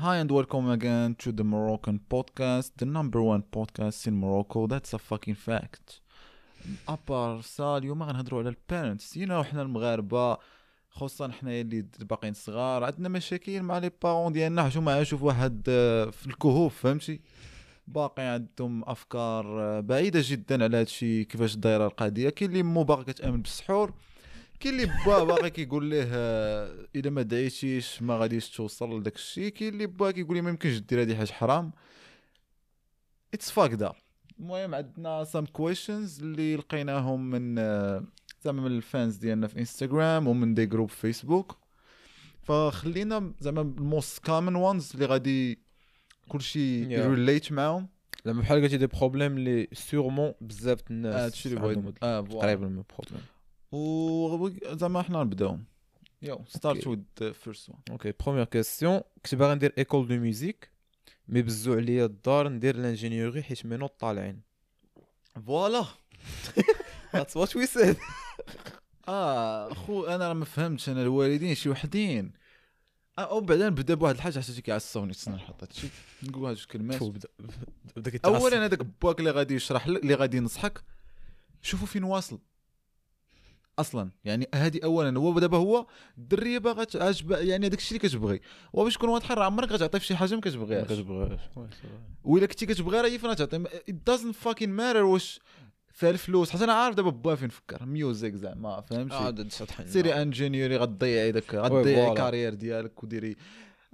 Hi and welcome again to the Moroccan podcast, the number one podcast in Morocco. That's a fucking fact. À part ça اليوم غنهضروا على ال parents يو حنا المغاربة خصوصا حنا اللي باقيين صغار عندنا مشاكل مع les parents ديالنا. حيت هما في واحد في الكهوف فهمتي؟ باقي عندهم أفكار آه، بعيدة جدا على هادشي كيفاش دايره القضية كاين اللي مو باقي كتأمن بالسحور. كاين اللي با باغي كيقول ليه آه، إذا ما دعيتيش ما غاديش توصل لداك الشيء. كاين اللي با كيقول لي ما يمكنش دير هذه حاجة حرام. It's fucked up المهم عندنا some questions اللي لقيناهم من آه، زعما من ال fans ديالنا في انستغرام ومن des groupes فيسبوك فخلينا زعما ال most common ones اللي غادي كلشي Yeah. معاهم. زعما بحال قلتي des problèmes اللي sûrement بزاف آه، الناس هادشي اللي عندهم بغيت آه تقريبا من problème و زعما حنا نبداو. you start. with the first one okay première question كنت باغي ندير école de musique mais بزو عليا الدار ندير l'ingénierie حيت mes notes طالعين. voilà That's what we said. آه خو أنا راه ما فهمتش أنا الوالدين شي وحدين. آه، أو بعدا نبدا بواحد الحاجة حتى كيعصبني تسنى نحط هادشي؟ نقول هاد جوج كلمات تفو بدا بدا كيتعصب. اولا هذاك باك اللي غادي يشرح لك اللي غادي ينصحك. شوفوا فين واصل. أصلا. يعني هذه اولا هو دابا هو الدريه باغا يعني هذاك الشيء اللي كتبغي. وباش تكون واضح راه عمرك غتعطي في شي حاجة ما ما كتبغيهاش. كتبغيهاش وإلا كنتي كتبغي راه فين تعطي. it doesn't fucking matter واش فيها الفلوس. حتى أنا عارف دابا با فين فكر music زعما فهمتي شطحين سيري ingénierie غتضيعي داك غتضيعي voilà. carrière ديالك وديري.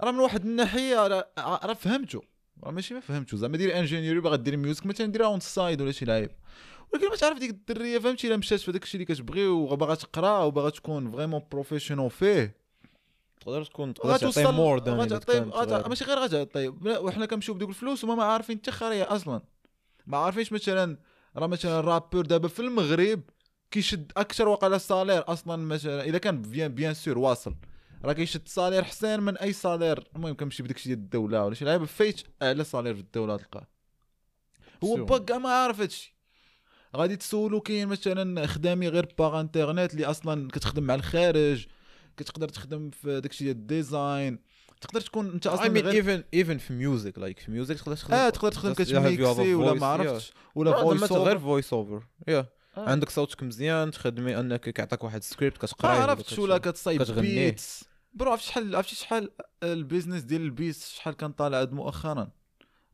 راه من واحد الناحية راه فهمتو. راه ماشي ما فهمتو. زعما ديري ingénierie باغا ديري music مثلا ديرها on side ولا شي لعيب. ولكن ما تعرف ديك الدرية فهمتي؟ إلا مشات في داك الشيء اللي كتبغي وباغا تقرا وباغا تكون vraiment professionnelle فيه. تقدر تكون تقدر تعطي مور غتعطي غت- ماشي غير غتعطي وحنا كنمشيو بدوك الفلوس وما ما عارفين حتى خريه أصلا. ما عارفينش مثلا راه مثلا ال rappeur دابا في المغرب كيشد أكثر وقال ال salaire أصلا مثلا إذا كان bien bien sûr واصل. راه كيشد salaire حسين من أي salaire المهم كنمشي بداك الشيء ديال الدولة ولا شي لعيبة فايت اعلى salaire في الدولة تلقاه. هو. باكا ما عارف هادشي. غادي تسولو كاين مثلا خدامي غير par internet اللي أصلا كتخدم مع الخارج كتقدر تخدم في داكشي ديال ال design. تقدر تكون أنت أصلا مين غير even even في music like في music تقدر تخدم آه تقدر تخدم كتميكسي ولا ما عرفتش ولا لا voice غير voice over yeah. عندك صوتك مزيان تخدمي أنك كيعطيك واحد السكريبت ما كتقرا عرفتش ولا كتصايب. beats bro عرفتي شحال عرفتي شحال ال business ديال ال beats شحال كان طالع هاد مؤخرا؟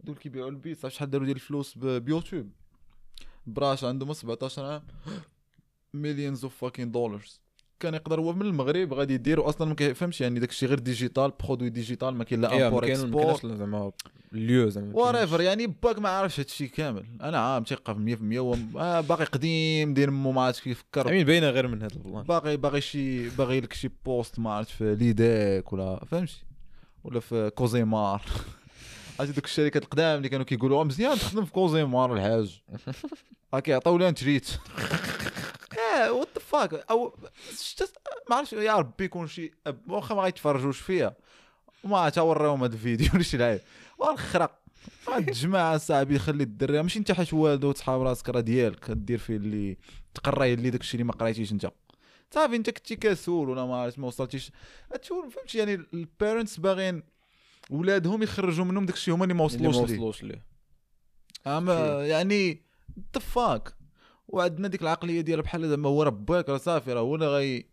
اللي كيبيعوا ال beats عرفتي شحال داروا ديال الفلوس بيوتيوب براش عندهم 17 عام. مليونز اوف فاكين دولارز. كان يقدر هو من المغرب غادي يديروا أصلا ما كيفهمش يعني داكشي غير ديجيتال برودوي ديجيتال ما كاين لا امبور اكسبور زعما ليو زعما وريفر يعني باك ما عارفش هادشي كامل. أنا عام تيقف 100% هو آه باقي قديم داير مو ما عرفتش كيفكر أمين باينة غير من هذا البلان. باغي باغي شي باغي لك شي بوست ما عرفت في ليداك ولا فهمتي ولا في كوزيمار. عرفتي دوك الشركات القدام اللي كانوا كيقولوا "آه مزيان تخدم في كوزيمار الحاج. ها كيعطيو لها treat. آه what the fuck أو ما عرفتش يا ربي يكون شي أب- واخا ما غيتفرجوش فيها وما عرفت وريهم هذا الفيديو ولا شي لعيب والخرق هاد الجماعه صاحبي خلي الدري. ماشي انت حاش والده وتصحاب راسك راه ديالك. دير فيه اللي تقرا اللي داكشي اللي ما قريتيش انت. صافي انت كنتي كسول ولا ما عرفت ما وصلتيش. هادشي فهمتي يعني ال parents باغيين ولادهم يخرجوا منهم داكشي هما اللي ما وصلوش ليه. وصلوش ليه. أما يعني the fuck وعندنا ديك العقلية ديال بحال زعما هو راه باك راه صافي راه هو اللي غي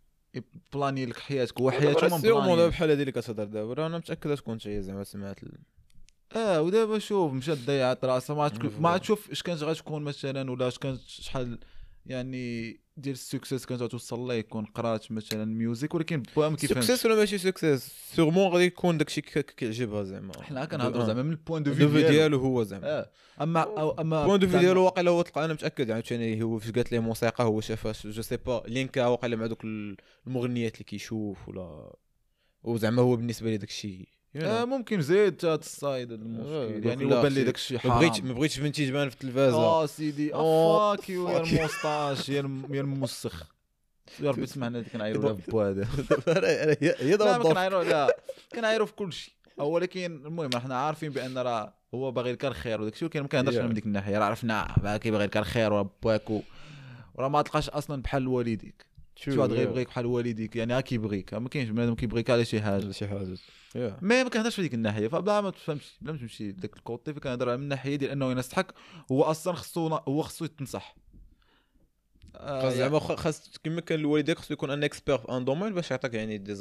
بلاني لك حياتك هو حياته ما مبلاني بحال هذه اللي كتهضر دابا. راه أنا متأكد تكون انت زعما سمعت ال- آه ودابا شوف مشات ضيعت راسها ما تشوف ما voilà. تشوف إش كانت غتكون مثلا ولا إش كانت شحال يعني ديال ال success كانت غتوصل لها يكون قرات مثلا music ولكن با ما كيفهمش success ولا ماشي success sûrement غادي يكون داكشي كي- كيعجبها زعما. حنا كنهضروا زعما من ال point de de vue vue ديالو. هو زعما. آه. اما أو أما بوان دو في زعما- ديالو واقيلا هو تلقى أنا متأكد يعني ثاني هو فاش قالت ليه موسيقى هو شافها جو سي با لينكا واقيلا مع دوك المغنيات اللي كيشوف ولا وزعما هو بالنسبة لي داك الشيء آه ممكن زيد آه، المشكل. لا، يعني هو لا، بان لي شي- داك الشيء ما حرام. بغيتش ما بغيتش بنتي تبان في التلفازة. آه سيدي. أوه، فاك يو يا fuck. you. الموسطاش يا الم- يا الموسخ. يا ربي تسمعنا اللي كنعايروا لها بو هذا. هي لا ما. كنعايروا لا. كنعايروا في كل شيء. ولكن المهم إحنا عارفين بأن راه هو باغي لك الخير وداك الشيء ولكن ما كنهضرش. من ديك الناحية. راه عرفنا باه كيبغي لك الخير وراه باك وراه ما تلقاش أصلا بحال والديك. شي واحد غيبغيك بحال والديك؟ يعني ها كيبغيك. ما كاينش بنادم كيبغيك على شي حاجة. شي حاجة. mais ما كنهضرش في ديك الناحية. فبلا ما تفهمش بلا ما تمشي لذاك ال côté فكنهضر من الناحية ديال أنه ينصحك هو أصلا خصو هو خصو يتنصح. آه، زعما خاص كما كان الوالديك خصو يكون un expert في un domaine باش يعطيك يعني des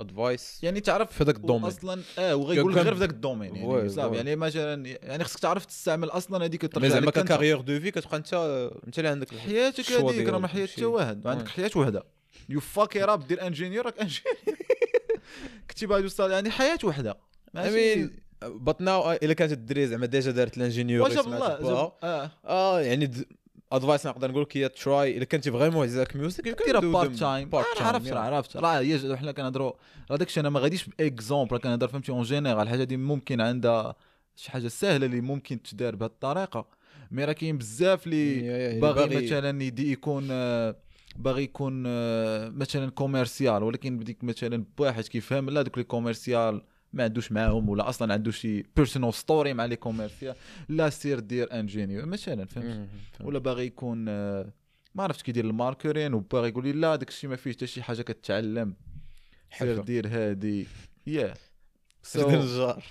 advice يعني تعرف في هذاك ال domaine. أصلا آه وغيقول لك غير في ذاك ال domaine يعني. يعني مثلا يعني خصك تعرف تستعمل أصلا هذيك ترجع زعما. ك carrière de vie كتبقى أنت أنت اللي عندك حياتك هذيك راه ما ماشي- حتى واحد عندك oui. حياة وحده you fuck up دير ingénieur راك ingénieur كنتي باغي توصل يعني حياة وحده ماشي. I but now إلا كانت الدري زعما déjà دارت l'ingénieur واش آه. آه يعني advice نقدر نقول لك هي try الا كنتي vraiment عاجباك music ديرها part time عرفت راه عرفت راه هي حنا كنهضروا راه داكشي أنا ما غاديش par exemple راه كنهضر فهمتي en général الحاجة دي ممكن عندها شي حاجة سهلة اللي ممكن تدار بهذه الطريقة. mais راه كاين بزاف اللي باغي مثلا يدي يكون آه، باغي يكون آه، مثلا commercial ولكن بديك مثلا بواحد كيفهم لا دوك les commercial ما عندوش معاهم ولا أصلا عنده شي personal story مع les commercial لا سير دير ingénieur مثلا فهمت؟ ولا باغي يكون آه، ما عرفتش كيدير ال marketing وباغي يقول لي لا داك الشيء ما فيهش حتى شي حاجة كتعلم. سير. دير هادي. يا. سير دير الجار.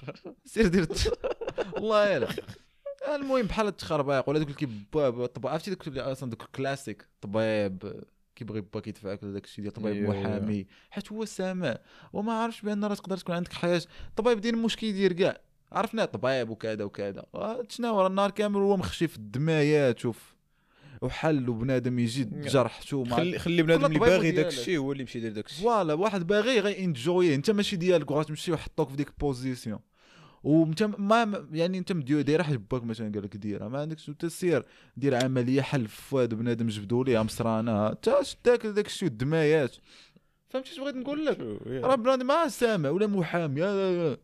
سير دير والله يلا المهم بحال التخربيق ولا دوك اللي كيباب طب عرفتي دوك أصلا دوك الكلاسيك طبيب كيبغي باك يدفعك داك الشيء ديال طبيب يا. محامي حيت هو سامع. وما عارفش بأن راه تقدر تكون عندك حياة. طبيب دير المشكل يدير كاع. عرفنا طبيب وكذا وكذا. آه، شنو راه النهار كامل هو مخشي في الدمايات شوف. وحل وبنادم يجي يا. جرح شو ما خلي خلي بنادم اللي باغي داك. الشيء هو اللي يمشي يدير داك الشيء فوالا واحد باغي غي انجوي انت ماشي ديالك وغتمشي ويحطوك في ديك البوزيسيون وانت ما يعني انت مديو دايرة باك مثلا قال لك ديرها. ما عندكش انت سير دير عملية حل فؤاد بنادم جبدوا ليها مصرانه انت شداك داك الشيء الدمايات. فهمتي اش بغيت نقول لك؟ راه بنادم ما سامع ولا محامي لا-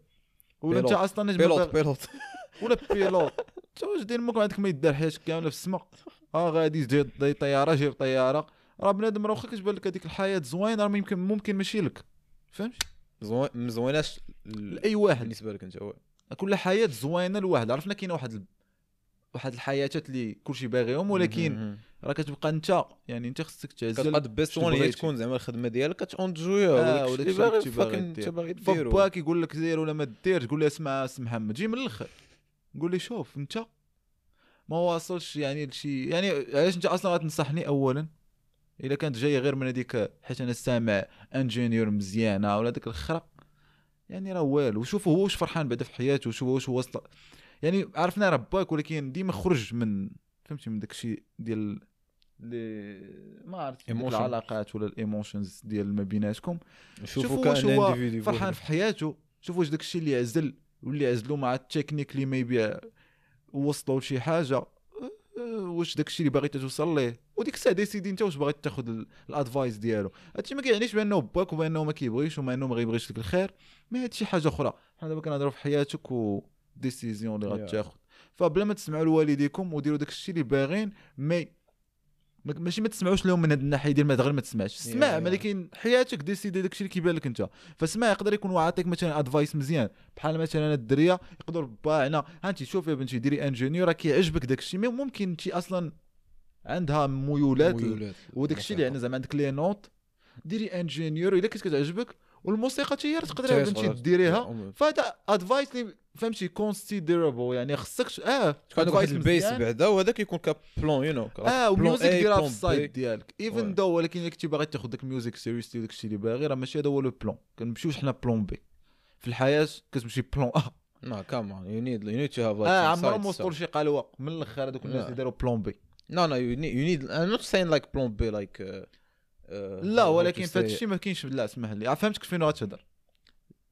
ولا انت. أصلا بيلوت بيلوت ولا بيلوت انت واش داير ممكن عندك ما يدار حياتك كاملة في السماء. آه غادي جاي طيارة جايب طيارة. راه بنادم راه واخا كتبان لك هذيك الحياة زوينة راه ممكن ممكن ماشي لك. فهمتي؟ زوين مزويناش لأي واحد. بالنسبة لك أنت كل حياة زوينة لواحد. عرفنا كاين واحد ال... واحد الحياتات اللي كلشي باغيهم ولكن راه كتبقى انت يعني انت خصك تعزل كتبقى best one هي. تكون زعما الخدمة ديالك كت enjoy يها آه، الشيء اللي باغي fucking انت دير. باغي فباك يقول لك دير ولا ما ديرش تقول له اسمع سي محمد جي من الأخر. قول لي شوف انت ما واصلش يعني لشي. يعني علاش انت أصلا غتنصحني؟ اولا إلا كانت جاية غير من هذيك حيت أنا سامع ingénieur مزيانة ولا ديك الاخرى يعني راه والو. شوفوا هو واش فرحان بعدا في حياته شوف واش وصل. يعني عرفنا راه باك ولكن ديما خرج من فهمتي من داك الشيء ديال لي ما عرفت. العلاقات ولا ال emotions ديال ما بيناتكم. شوفوا شوفوا واش هو. فرحان في حياته. شوفوا واش داكشي اللي عزل واللي عزلوا مع التكنيك اللي ما يبيع وصلوا لشي حاجة. أه، أه، واش داكشي اللي باغي توصل ليه. وديك الساعة décider انت واش باغي تاخذ ال- ال advice ديالو. هادشي ما كيعنيش بأنه باك وبأنه ما كيبغيش وما أنه ما غيبغيش لك الخير ما هادشي حاجة أخرى. حنا دابا كنهضروا في حياتك و décision اللي. غتاخذ فبلا ما تسمعوا لوالديكم وديروا داكشي اللي باغين mais ما- ماشي ما تسمعوش لهم من هاد الناحية ديال ما غير ما تسمعش. Yeah. ولكن حياتك décider داكشي اللي كيبان لك أنت. فاسمع يقدر يكون عاطيك مثلا advice مزيان. بحال مثلا الدرية يقدر باعنا. انت شوف يا بنتي ديري ingénieur راه كيعجبك داكشي mais ممكن انت أصلا عندها ميولات. ميولات. وداك الشيء اللي عندنا زعما عندك les notes ديري ingénieur الا كنت كتعجبك و ال music حتى هي تقدر بنتي ديريها. فهذا advice اللي فهمتي considérable يعني خصك آه تكون عندك واحد ال base. بعدا وهذاك يكون ك plan you know آه و music ديرها في ال side ديالك. even. though ولكن إلا كنتي باغي تاخذ داك ال music seriously وداك الشيء اللي باغي راه ماشي هذا هو le plan كنمشيوش حنا plan B في الحياة كتمشي plan A no come on you need you need to have آه عمرهم وصلوا لشي قالوا من الأخر هذوك الناس. اللي داروا plan B no no you need I'm not saying like plan B like لا ولكن في هذا الشيء ما كاينش لا اسمح لي. فهمتك فين غتهضر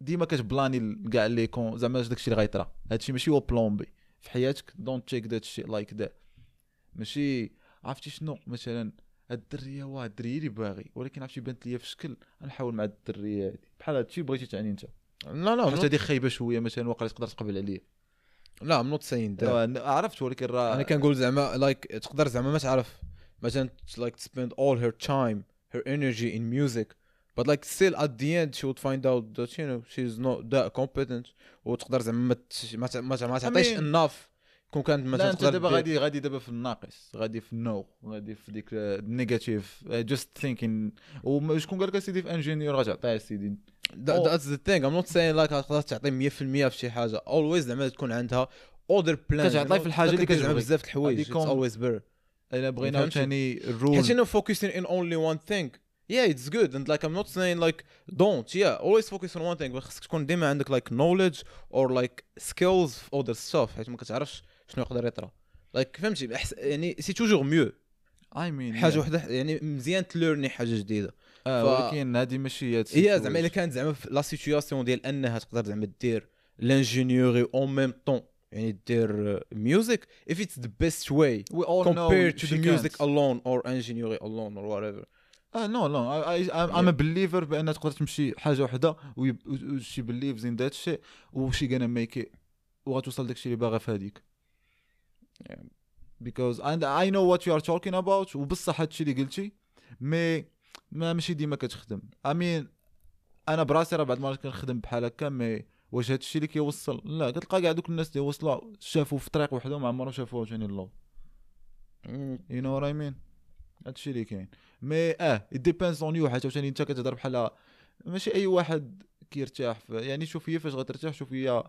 ديما كت plan ي كاع اللي كون زعما داك الشيء اللي غيطرا. هذا الشيء ماشي هو plan B في حياتك don't take that shit like that ماشي عرفتي شنو؟ مثلا هاد الدرية واه الدرية اللي باغي. ولكن عرفتي بانت ليا في شكل غنحاول مع الدرية هادي. بحال هاد الشيء بغيتي تعني أنت. لا لا حتى هادي خايبة شوية مثلا واقيلا تقدر تقبل عليا. لا saying that. آه، عرفت ولكن راه أنا كنقول زعما like تقدر زعما ما تعرف. مثلا like spend all her time her energy in music. But like still at the end she would find out that you know she's not that competent. وتقدر زعما ما ما تعطيش enough. كون كانت لا مثلا أنت تقدر دابا غادي غادي دابا في الناقص غادي في ال no غادي في ديك ال negative just thinking وشكون قال لك سيدي في ingénieur غتعطيه سيدي. That's the thing. I'm not saying like تقدر تعطي 100% في شي حاجة. Always زعما تكون عندها other plans كتعطي في الحاجة اللي كتبغي. بزاف د الحوايج always better. إلا بغينا؟ ثاني حيت ال rule انه focusing in only one thing? Yeah it's good. And like I'm not saying like don't. Yeah always focus on one thing. بس خصك تكون ديما عندك like knowledge or like skills في other stuff. حيت ما كتعرفش شنو يقدر يطرا. Like فهمتي؟ يعني c'est toujours mieux I mean حاجة وحدة يعني مزيان ت learn ي حاجة جديدة. آه ف- ولكن هذه ماشي هي هي زعما إلا كانت زعما في la situation ديال أنها تقدر زعما دير l'ingénierie en même temps يعني دير music if it's the best way we all know compared to she the music can't. alone or engineering alone or whatever. آه no no I'm a believer بان تقدر تمشي حاجة وحدة و she believes in that shit و she gonna make وغتوصل داكشي اللي باغا في هذيك. Because and I know what you are talking about وبصح هادشي اللي قلتي mais ما ماشي ديما كتخدم. mean أنا براسي راه بعض المرات كنخدم بحال هكا mais واش هادشي اللي كيوصل؟ لا كتلقى كاع دوك الناس اللي وصلوا شافوا في طريق وحدهم عمرهم شافوا ثاني اللور you know what I mean هادشي اللي كاين. mais آه it depends on you حيت عاوتاني انت كتهضر بحال ماشي اي واحد كيرتاح يعني شوف هي فاش غترتاح شوف هي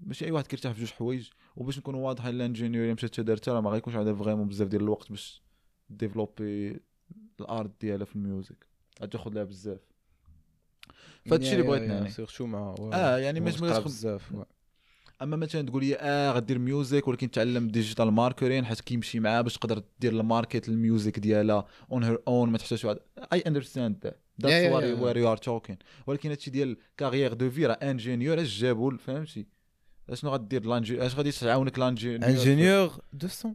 ماشي اي واحد كيرتاح في جوج حوايج. وباش نكونوا واضحين ال ingénieur مشات دارتها راه ما غيكونش عندها vraiment بزاف ديال الوقت باش développer ال art ديالها في ال music. غتاخذ لها بزاف. فهادشي اللي بغيت نعني surtout مع آه يعني مش مش بزاف. أما مثلا تقول لي آه غدير music ولكن تعلم digital marketing حيت كيمشي معاه باش تقدر دير ال market ال music ديالها on her own ما تحتاجش واحد. I understand that that's. where you are talking ولكن هادشي ديال carrière de vie راه ingénieur اش جابوا فهمتي؟ اشنو غدير l'ingé اش غادي تعاونك l'ingénieur ingénieur 200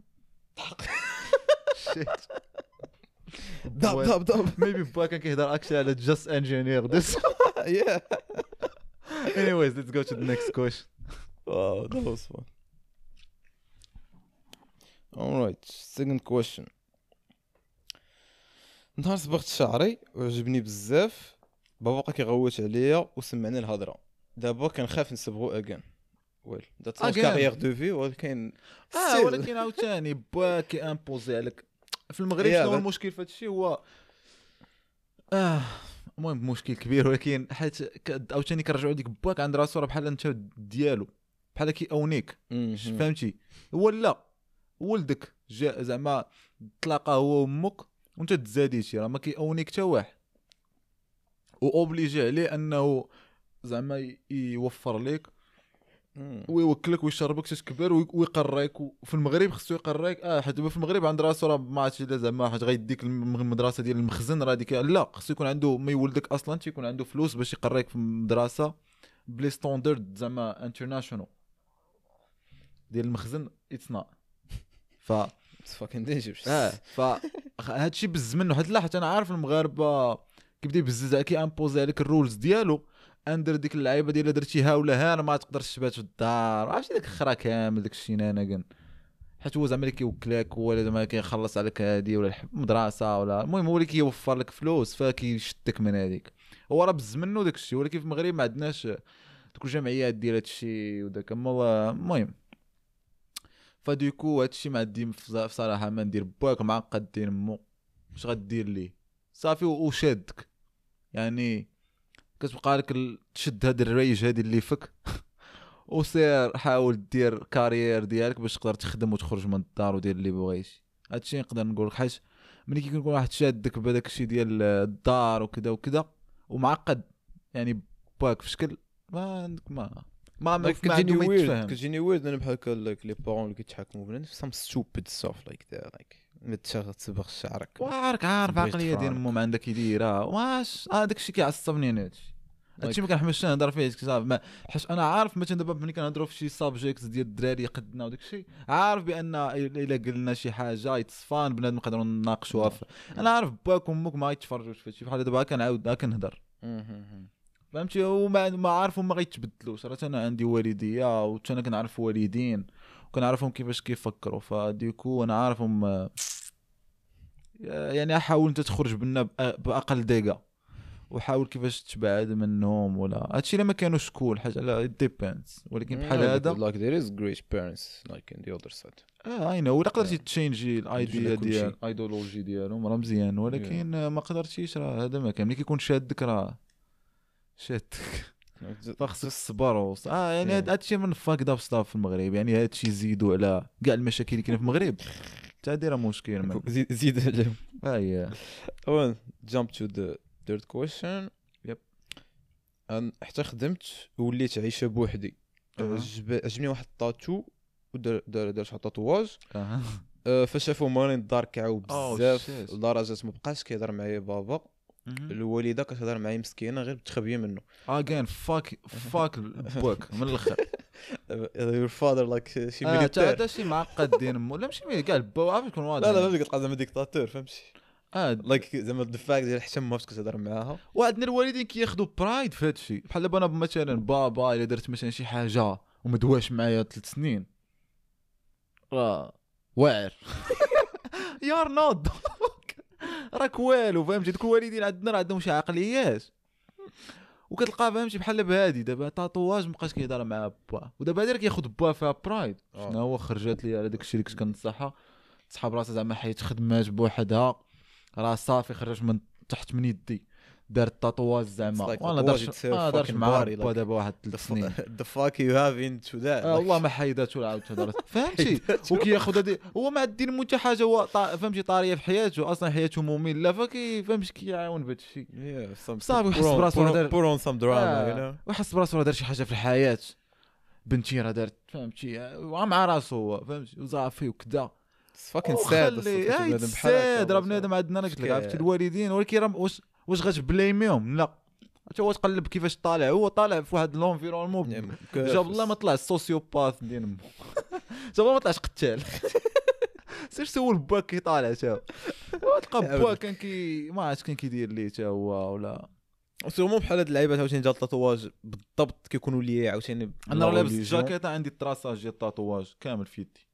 داب داب داب maybe با كان كيهضر actually على just ingénieur this yeah. Anyways let's go to the next question. Wow, that was fun. Alright, second question. نهار صبغت شعري وعجبني بزاف. بابا بقى كيغوت عليا وسمعني الهضرة. دابا كنخاف نصبغو again well that's Again. carrière de vie ولكن آه. ولكن عاوتاني با كي امبوزي عليك. في المغرب Yeah, شنو المشكل في هادشي هو آه المهم مشكل كبير ولكن حيت عاوتاني كنرجعو ديك باك عند راسو راه بحال أنت ديالو بحال كي أونيك مهم. فهمتي هو لا ولدك جا زعما تلاقى هو وأمك وأنت تزاديتي راه ما كيأونيك حتى واحد وأوبليجي عليه أنه زعما يوفر لك. ويوكلك ويشربك حتى تكبر وي- ويقريك وفي المغرب خصو يقريك. آه حيت في المغرب عند راسو راه ما عرفتش إلا زعما حيت غيديك الم- المدرسة ديال المخزن راه ديك لا خصو يكون عنده ما يولدك أصلا تيكون عنده فلوس باش يقريك في المدرسة ب les standards زعما international ديال المخزن. it's not f- fucking dangerous. آه ف هادشي حيت لا حيت أنا عارف المغاربة كيبدا يبزز كي imposer عليك ال rules ديالو. أندر ديك اللعيبة ديال درتيها ولا ها ما تقدرش تبات في الدار. عرفتي داك الخرا كامل داك الشينانه حيت هو زعما اللي كيوكلك هو اللي زعما كيخلص عليك هادي ولا المدرسة ولا. المهم هو اللي كيوفر لك فلوس فكيشدك من هذيك هو راه بز منه داك الشيء ولكن في المغرب ما عندناش دوك الجمعيات ديال هادشي وداك. أما المهم. فديكو هادشي ما عندي صراحة ما ندير باك معقد دير مو. اش غدير ليه. صافي وشادك. يعني كتبقى لك تشد هاد الريج هادي اللي فك وسير حاول دير كارير ديالك باش تقدر تخدم وتخرج من الدار ودير اللي بغيتي هادشي نقدر نقول لك حيت ملي كيكون واحد شادك بهذاك الشيء ديال الدار وكذا وكذا ومعقد يعني باك في شكل ما عندك ما ما ما, كتجيني ويرد كتجيني ويرد أنا بحال هكا لي بارون اللي كيتحكموا بنا some stupid stuff like that like. ما تشغل تصبغ شعرك. وعارك عارف عقلية ديال. امهم عندك يديرها واش؟ هذاك الشيء كيعصبني أنا هادشي. هادشي ما كنحملش نهضر فيه صافي. حيت أنا عارف مثلا دابا ملي كنهضروا في شي subject ديال الدراري قدنا وداك الشيء عارف بأن إلا قلنا شي حاجة يتصفان بنادم نقدروا نناقشوها في- أنا عارف باك وامك ما يتفرجوش في هادشي. بحال دابا كنعاود كنهضر. فهمتي؟ وما ما عارف هما غيتبدلوش. راه أنا عندي والديه وحتى أنا كنعرف والدين. وكنعرفهم كيفاش كيفكروا ف du coup أنا عارفهم آه، يعني احاول أنت تخرج بنا بأ- بأقل دقة وحاول كيفاش تبعد منهم ولا هادشي إلا ما كانوش كول حاجة لا depends ولكن بحال هذا like there is great parents like in the other side. آه I know ولا قدرتي. ت change ي ال idea. ديال الايديولوجي ديالهم راه مزيان ولكن آه، ما قدرتيش راه هذا ما كان. ملي كيكون شادك راه شادك. فخصك الصبر آه يعني Yeah. هاد هادشي من fucked up stuff في المغرب يعني هادشي زيدوا على كاع المشاكل اللي كاينة في المغرب حتى هادي راه مشكل زيد زيد عليهم آه well jump to the third question Yep. أن- حتى خدمت ووليت عايشة بوحدي. عجب- عجبني واحد الطاتو دار دار شي tatouage آه. أه، فاش شافو مالين الدار كعاو Oh, بزاف. لدرجة ما بقاش كيهضر معايا بابا. الوالده كتهضر معايا مسكينة غير بتخبية منه. again fuck fuck بوك من الأخر. Your father like شي militaire هذا شي معقد دين مو لا ماشي مي- كاع البو عارف يكون واضح. لا لا فهمتي كتلقى زعما ديكتاتور فهمتي؟ آه like زعما the fuck ديال حتى ما فاش كتهضر معاها. وعندنا الوالدين كياخذوا pride في هادشي. بحال دابا أنا مثلا بابا إلا درت مثلا شي حاجة وما دواش معايا ثلاث سنين. راه واعر. you're not راك والو فهمتي؟ دوك الوالدين عندنا راه عندهم شي عقليات. وكتلقى فهمتي بحال بهادي دابا تاتواج مابقاش كيهضر مع با ودابا هادي راه كياخذ با فيها برايد. آه. شنو هو خرجت لي على داك الشيء اللي كنت كنصحها؟ تسحب راسها زعما حيت خدمات بوحدها. راه صافي خرج من تحت من يدي. دارت تاتواج زعما. وأنا دارش fucking مع body, با like, دابا واحد ثلاث سنين. you have into that آه like, والله ما حيدات ولا عاود هضرت فهمتي؟ وكياخذ هادي هو ما الدين حتى حاجة هو فهمتي طارية في حياته. أصلا حياته مملة فكي فهمتي كيعاون بهذا الشيء صافي on- براسو drama you آه. know? ويحس براسو دار شي حاجة في الحياة. بنتي راه دارت فهمتي؟ آه، مع راسو هو فهمتي؟ وصافي وكذا بحال هكا ساد راه. بنادم عندنا أنا قلت لك. عرفتي الوالدين ولكن راه واش واش غتبليميهم؟ لا. حتى هو تقلب كيفاش طالع. هو طالع في واحد l'environnement Yeah, جاب الله ما طلعش sociopath ديال امو جاب الله ما طلعش قتال. سير سول باك كي طالع تا هو. تلقى با عاود. كان كي ما عرفتش كان كيدير ليه تا هو ولا. سيرمون بحال هاد اللعيبات عاوتاني ديال التاتواج بالضبط كيكونوا لي عاوتاني أنا راه لابس. الجاكيطه عندي التراساج ديال التاتواج كامل في يدي.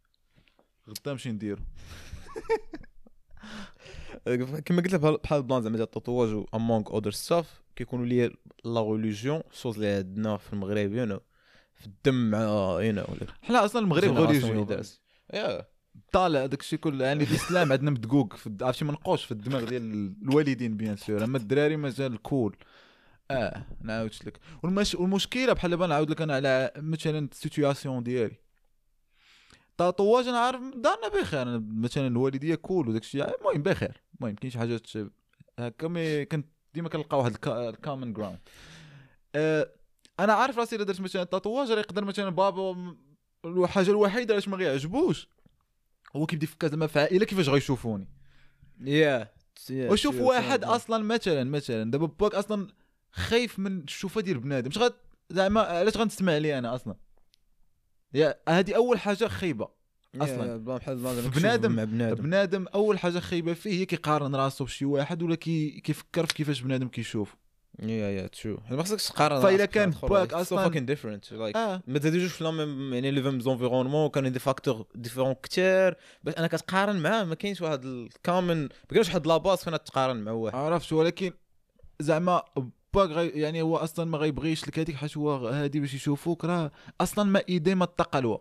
غدا نمشي نديرو. كما قلت لك بحال- البلان زعما ديال التاتواج و امونغ اودر ستاف كيكونوا لي لا ريليجيون شوز اللي عندنا في المغرب يو نو في الدم مع يو نو حنا أصلا المغرب غوليجيون yeah. طالع داك الشيء كله يعني الإسلام عندنا مدقوق عرفتي منقوش في الدماغ ديال الوالدين bien sûr أما الدراري مازال cool آه نعاودش لك. والمش... والمشكلة بحال دابا نعاود لك أنا على مثلا ال situation ديالي. tatouage أنا عارف دارنا بخير أنا مثلا الوالدية cool وداك الشيء المهم بخير المهم كاين شي حاجات هكا mais كنت ديما كنلقى واحد ال common ground آه أنا عارف راسي إلا درت مثلا tatouage راه يقدر مثلا بابا الحاجة الوحيدة علاش ما غيعجبوش هو كيبدا يفكر زعما في عائلة كيفاش غيشوفوني. yeah وشوف واحد أصلا مثلا مثلا دابا باك أصلا خايف من الشوفة ديال بنادم مش غاد زعما علاش غنستمع لي أنا أصلا؟ هذه أول حاجة خايبة. بحال بنادم- بنادم. أول حاجة خايبة فيه هي كيقارن راسو بشي واحد ولا كي كيفكر في كيفاش بنادم كيشوف yeah yeah true ما خصكش تقارن راسك كان باك fucking different. Like آه. ما تزيدوش في ميم يعني لي فيم زونفيرونمون كانوا دي فاكتور ديفيرون كثير باش أنا كتقارن معاه ما كاينش واحد الكامن ما كاينش واحد لاباس فين تقارن مع واحد. عرفت ولكن زعما غي يعني هو أصلا ما غيبغيش لك هذيك حيت هو هادي باش يشوفوك راه أصلا ما ايدي ما تقلوا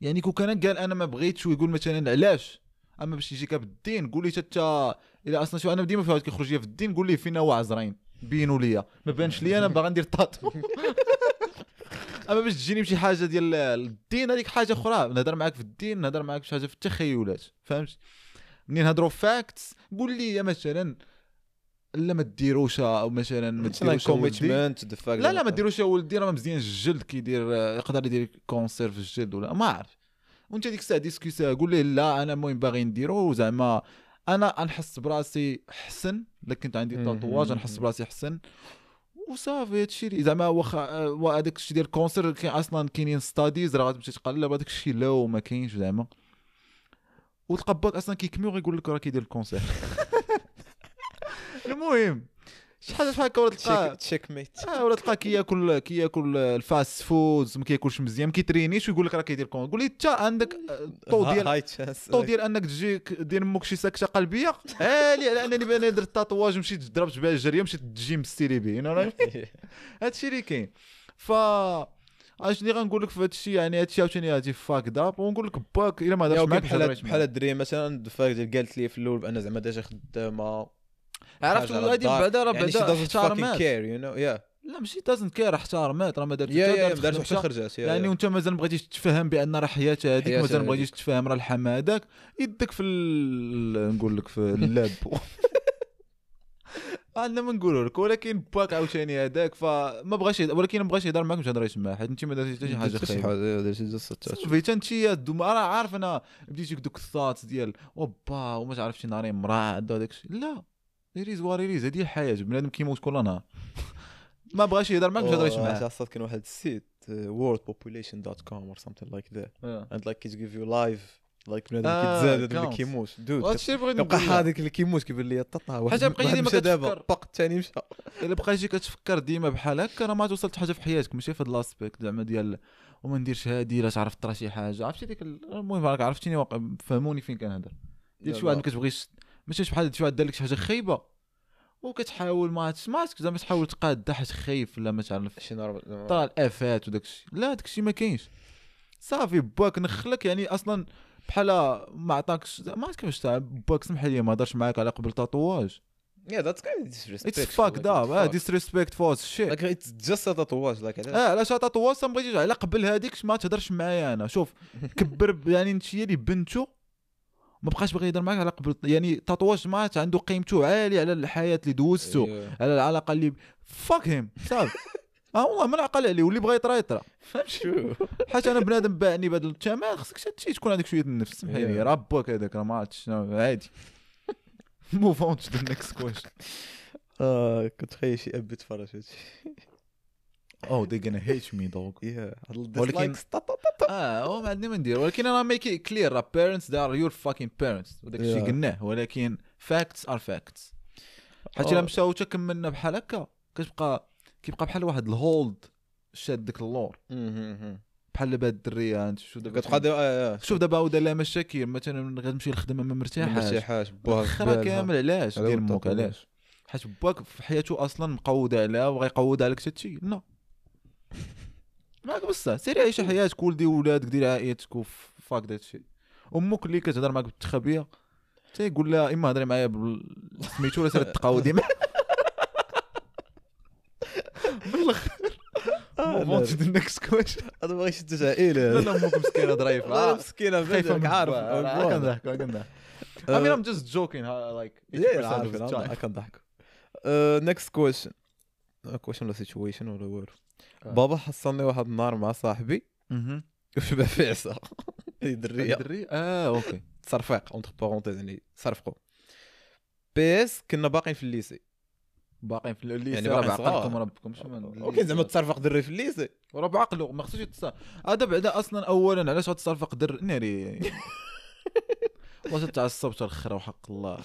يعني كون كان قال أنا ما بغيتش ويقول مثلا علاش؟ أما باش يجيك بالدين قول لي حتى الا أصلا شو أنا ديما في واحد كيخرج لي في الدين قول لي فينا هو عزرين بينوا ليا. ما بانش لي أنا باغي ندير طاطو أما باش تجيني بشي حاجة ديال الدين هذيك حاجة أخرى. نهضر معاك في الدين نهضر معاك بشي حاجة في التخيلات. فهمت؟ منين نهضروا facts قول لي مثلا لا ما ديروش أو مثلا ما ديروش. commitment لا لا ما ديروش يا ولدي راه مزيان الجلد كيدير يقدر يدير cancer في الجلد ولا ما عارف وانت ديك الساعة ديسكوسي قول ليه لا أنا المهم باغي نديرو زعما أنا نحس براسي حسن كنت عندي. تاتواج نحس براسي حسن وصافي هادشي اللي- زعما واخا وا- هذاك الشيء ديال الكونسير كاين أصلا كاينين ستاديز راه غتمشي تقلب هذاك الشيء لا وما كاينش زعما وتلقى باك أصلا كيكمي وغيقول لك راه كيدير الكونسير المهم شي حاجة بحال هكا ولا تلقاه تشيك ميت آه ولا تلقاه كياكل كياكل الفاست فودز ما كياكلش مزيان ما كيترينيش ويقول لك راه كيدير كون قول لي انت عندك الطو ديال الطو ديال انك تجيك دير أمك شي سكتة قلبية؟ عالي على انني باني درت تاتواج مشيت ضربت بها الجريه مشيت تجيم ستيري mean؟ هادشي اللي كاين. ف اش اللي غنقول لك في هادشي يعني هادشي عاوتاني هادي فاك اب ونقول لك باك إلا ما هضرش أوكي معاك بحال بحال الدري مثلا فاك قالت لي في الأول بأن زعما ديجا خدامة عرفت الدار. بعدا راه شي بعدا doesn't fucking احترامات. care you know yeah. لا ماشي دازنت كير احترامات راه ما دارت يا يا دارت دارت. حتى خرجات يا- يعني يا. وانت مازال ما بغيتيش تفهم بأن راه حياتها هذيك مازال ما بغيتيش. تفهم راه الحما هذاك. يدك في ال- نقول لك في اللاب. عندنا ما نقولوا لك ولكن باك عاوتاني هذاك فما بغاش ولكن ما بغاش يهضر معاك مش هضر يسمع. حيت أنت ما درتيش حتى شي حاجة خايبة. حتى أنت دوما راه عارف أنا بديتيك دوك الثات ديال أوبا وما تعرفش نهارين مراد وداك الشيء لا. ريز واريز هذه الحياة بنادم كيموت كل نهار. ما بغاش يهضر معاك مش هضر يسمع عرفت كان واحد السيت worldpopulation.com or something like that. and like it give you live like بنادم آه، كيتزاد هذا اللي. كيموت. دود هادشي بغيت نقول. هذاك اللي كيموت كيبان لي ططا واحد بقيتي واحد ديما كتفكر. باق الثاني مشى إلا بقيتي كتفكر ديما بحال هكا راه ما توصلت حاجة في حياتك ماشي في هاد لاسبيكت زعما ديال وما نديرش هادي لا تعرف طرا شي حاجة. عرفتي ديك ال- المهم راك عرفتيني فهموني فين كنهضر. ديال شي واحد ما كتبغيش ماشي شي بحال شي واحد دار لك شي حاجة خايبة. وكتحاول ما عرفتش زعما تحاول تقاد حاجة خايف ولا ما تعرف. شي نهار طلع الآفات وداك الشيء لا داك الشيء ما كاينش. صافي باك نخلك يعني أصلا بحال ما عطاكش ما عرفت كيفاش باك سمح لي ما هضرش معاك على قبل tatouage yeah that's kind of disrespectful. it's fuck it's fuck. disrespect shit like it's just a tatouage like علاش آه علاش tatouage ما بغيتيش. على قبل هذيك ما تهضرش معايا أنا. شوف كبر يعني أنت اللي بنته ما بقاش باغي يهضر معاك على قبل يعني tatouage مات عنده قيمته عاليه على الحياة اللي دوزته Yeah. على العلاقة اللي fuck him صافي. آه والله ما نعقل عليه واللي بغى يطرا يطرا. شو؟ حيت أنا بنادم باعني بهذا التمام خصك شي تكون عندك شوية النفس سمحي لي. راه باك هذاك راه ما عرفتش شنو، عادي. move on to the next question آه كنت تخيل شي أب يتفرج هادشي. oh they gonna hate me dog. يا ولكن- آه هو ما عندنا ما ندير ولكن أنا make clear راه parents they are your fucking parents. وداك الشيء. قلناه. ولكن facts are facts. حيت الا آه. مشاو حتى كملنا بحال هكا. كتبقى كيبقى بحال واحد ال hold شاد ديك اللور بحال دابا الدرية انت شوف دابا كتبقى دابا آه شوف دابا عاود لها مشاكل. مثلا غتمشي للخدمة ما مرتاحاش مرتاحاش بوها خرا كامل علاش؟ دير موك. علاش؟ حيت باك في حياته أصلا مقود عليها وغيقود عليك حتى شي لا معاك بصح سيري عيش حياتك ولدي ولادك دير عائلتك وفاك داك الشيء أمك اللي كتهضر معاك بالتخبية تيقول لها إما هضري معايا سميتو ولا سير تقاودي معايا بالاخر آه، مو لا. فونت النكست كويشن أنا ما بغيتش تدوز عائله لا لا أمك مسكينة ظريفه لا آه، مسكينة خايفة بنتك من عارف عارف كنضحك كنضحك I mean I'm just joking. Like 80% yeah of the time. عارف كنضحك next question question ولا situation ولا والو آه. بابا حصلني واحد النهار مع صاحبي. وشبع في دريه دري آه okay. تصرفيق entre parenthèses يعني صرفقوا PS كنا باقيين في ال lycée. باقيين في ال lycée. يعني صغار. بعقلكم ربكم. okay زعما تصرفق دري في ال lycée. راه بعقله ما خصوش يتصرف. هذا بعدا أصلا اولا علاش غتصرف قدر ناري. واش تعصب ترخرا وحق الله؟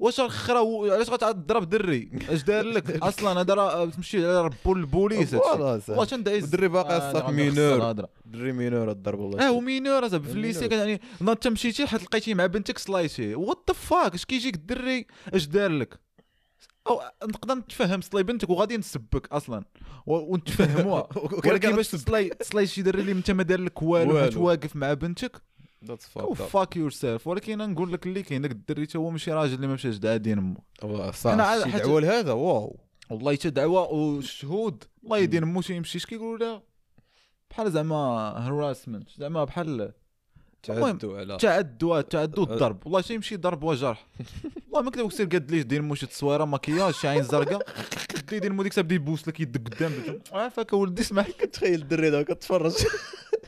واش و- علاش غتضرب دري؟ اش دار لك؟ أصلا هذا راه تمشي على ربو البوليس والله تندعي الدري باقي الصاف mineur. دري mineur الضرب والله. آه و mineur أصاحبي في ال lycée mineur. يعني أنت مشيتي حيت لقيتي مع بنتك سلايتي what the fuck اش كيجيك الدري اش دار لك؟ أو نقدر نتفهم سلاي بنتك وغادي نسبك أصلا. ونتفهموها. ولكن باش تسلاي تسلاي شي دري اللي أنت ما دار لك والو والو. حيت واقف مع بنتك. فاك يور سيلف ولكن نقول لك اللي كاين داك الدري تا هو ماشي راجل اللي ما مشاش دعا دين أمه. صح عاد- شي حتى- دعوة لهذا؟ واو. والله حتى دعوة والشهود الله يدين امو شي يمشيش كيقولوا لا بحال زعما هراسمنت زعما بحال تعدوا على تعدوا تعدوا الضرب. والله شي يمشي ضرب وجرح. والله ما كذا سير قاد ليه دير مو شي تصويرة مكياج شي عين زرقاء. دي دير مو ديك الساعة بدا يبوس لك يدك قدام عافاك ولدي اسمح كنتخيل الدري دابا كتفرج.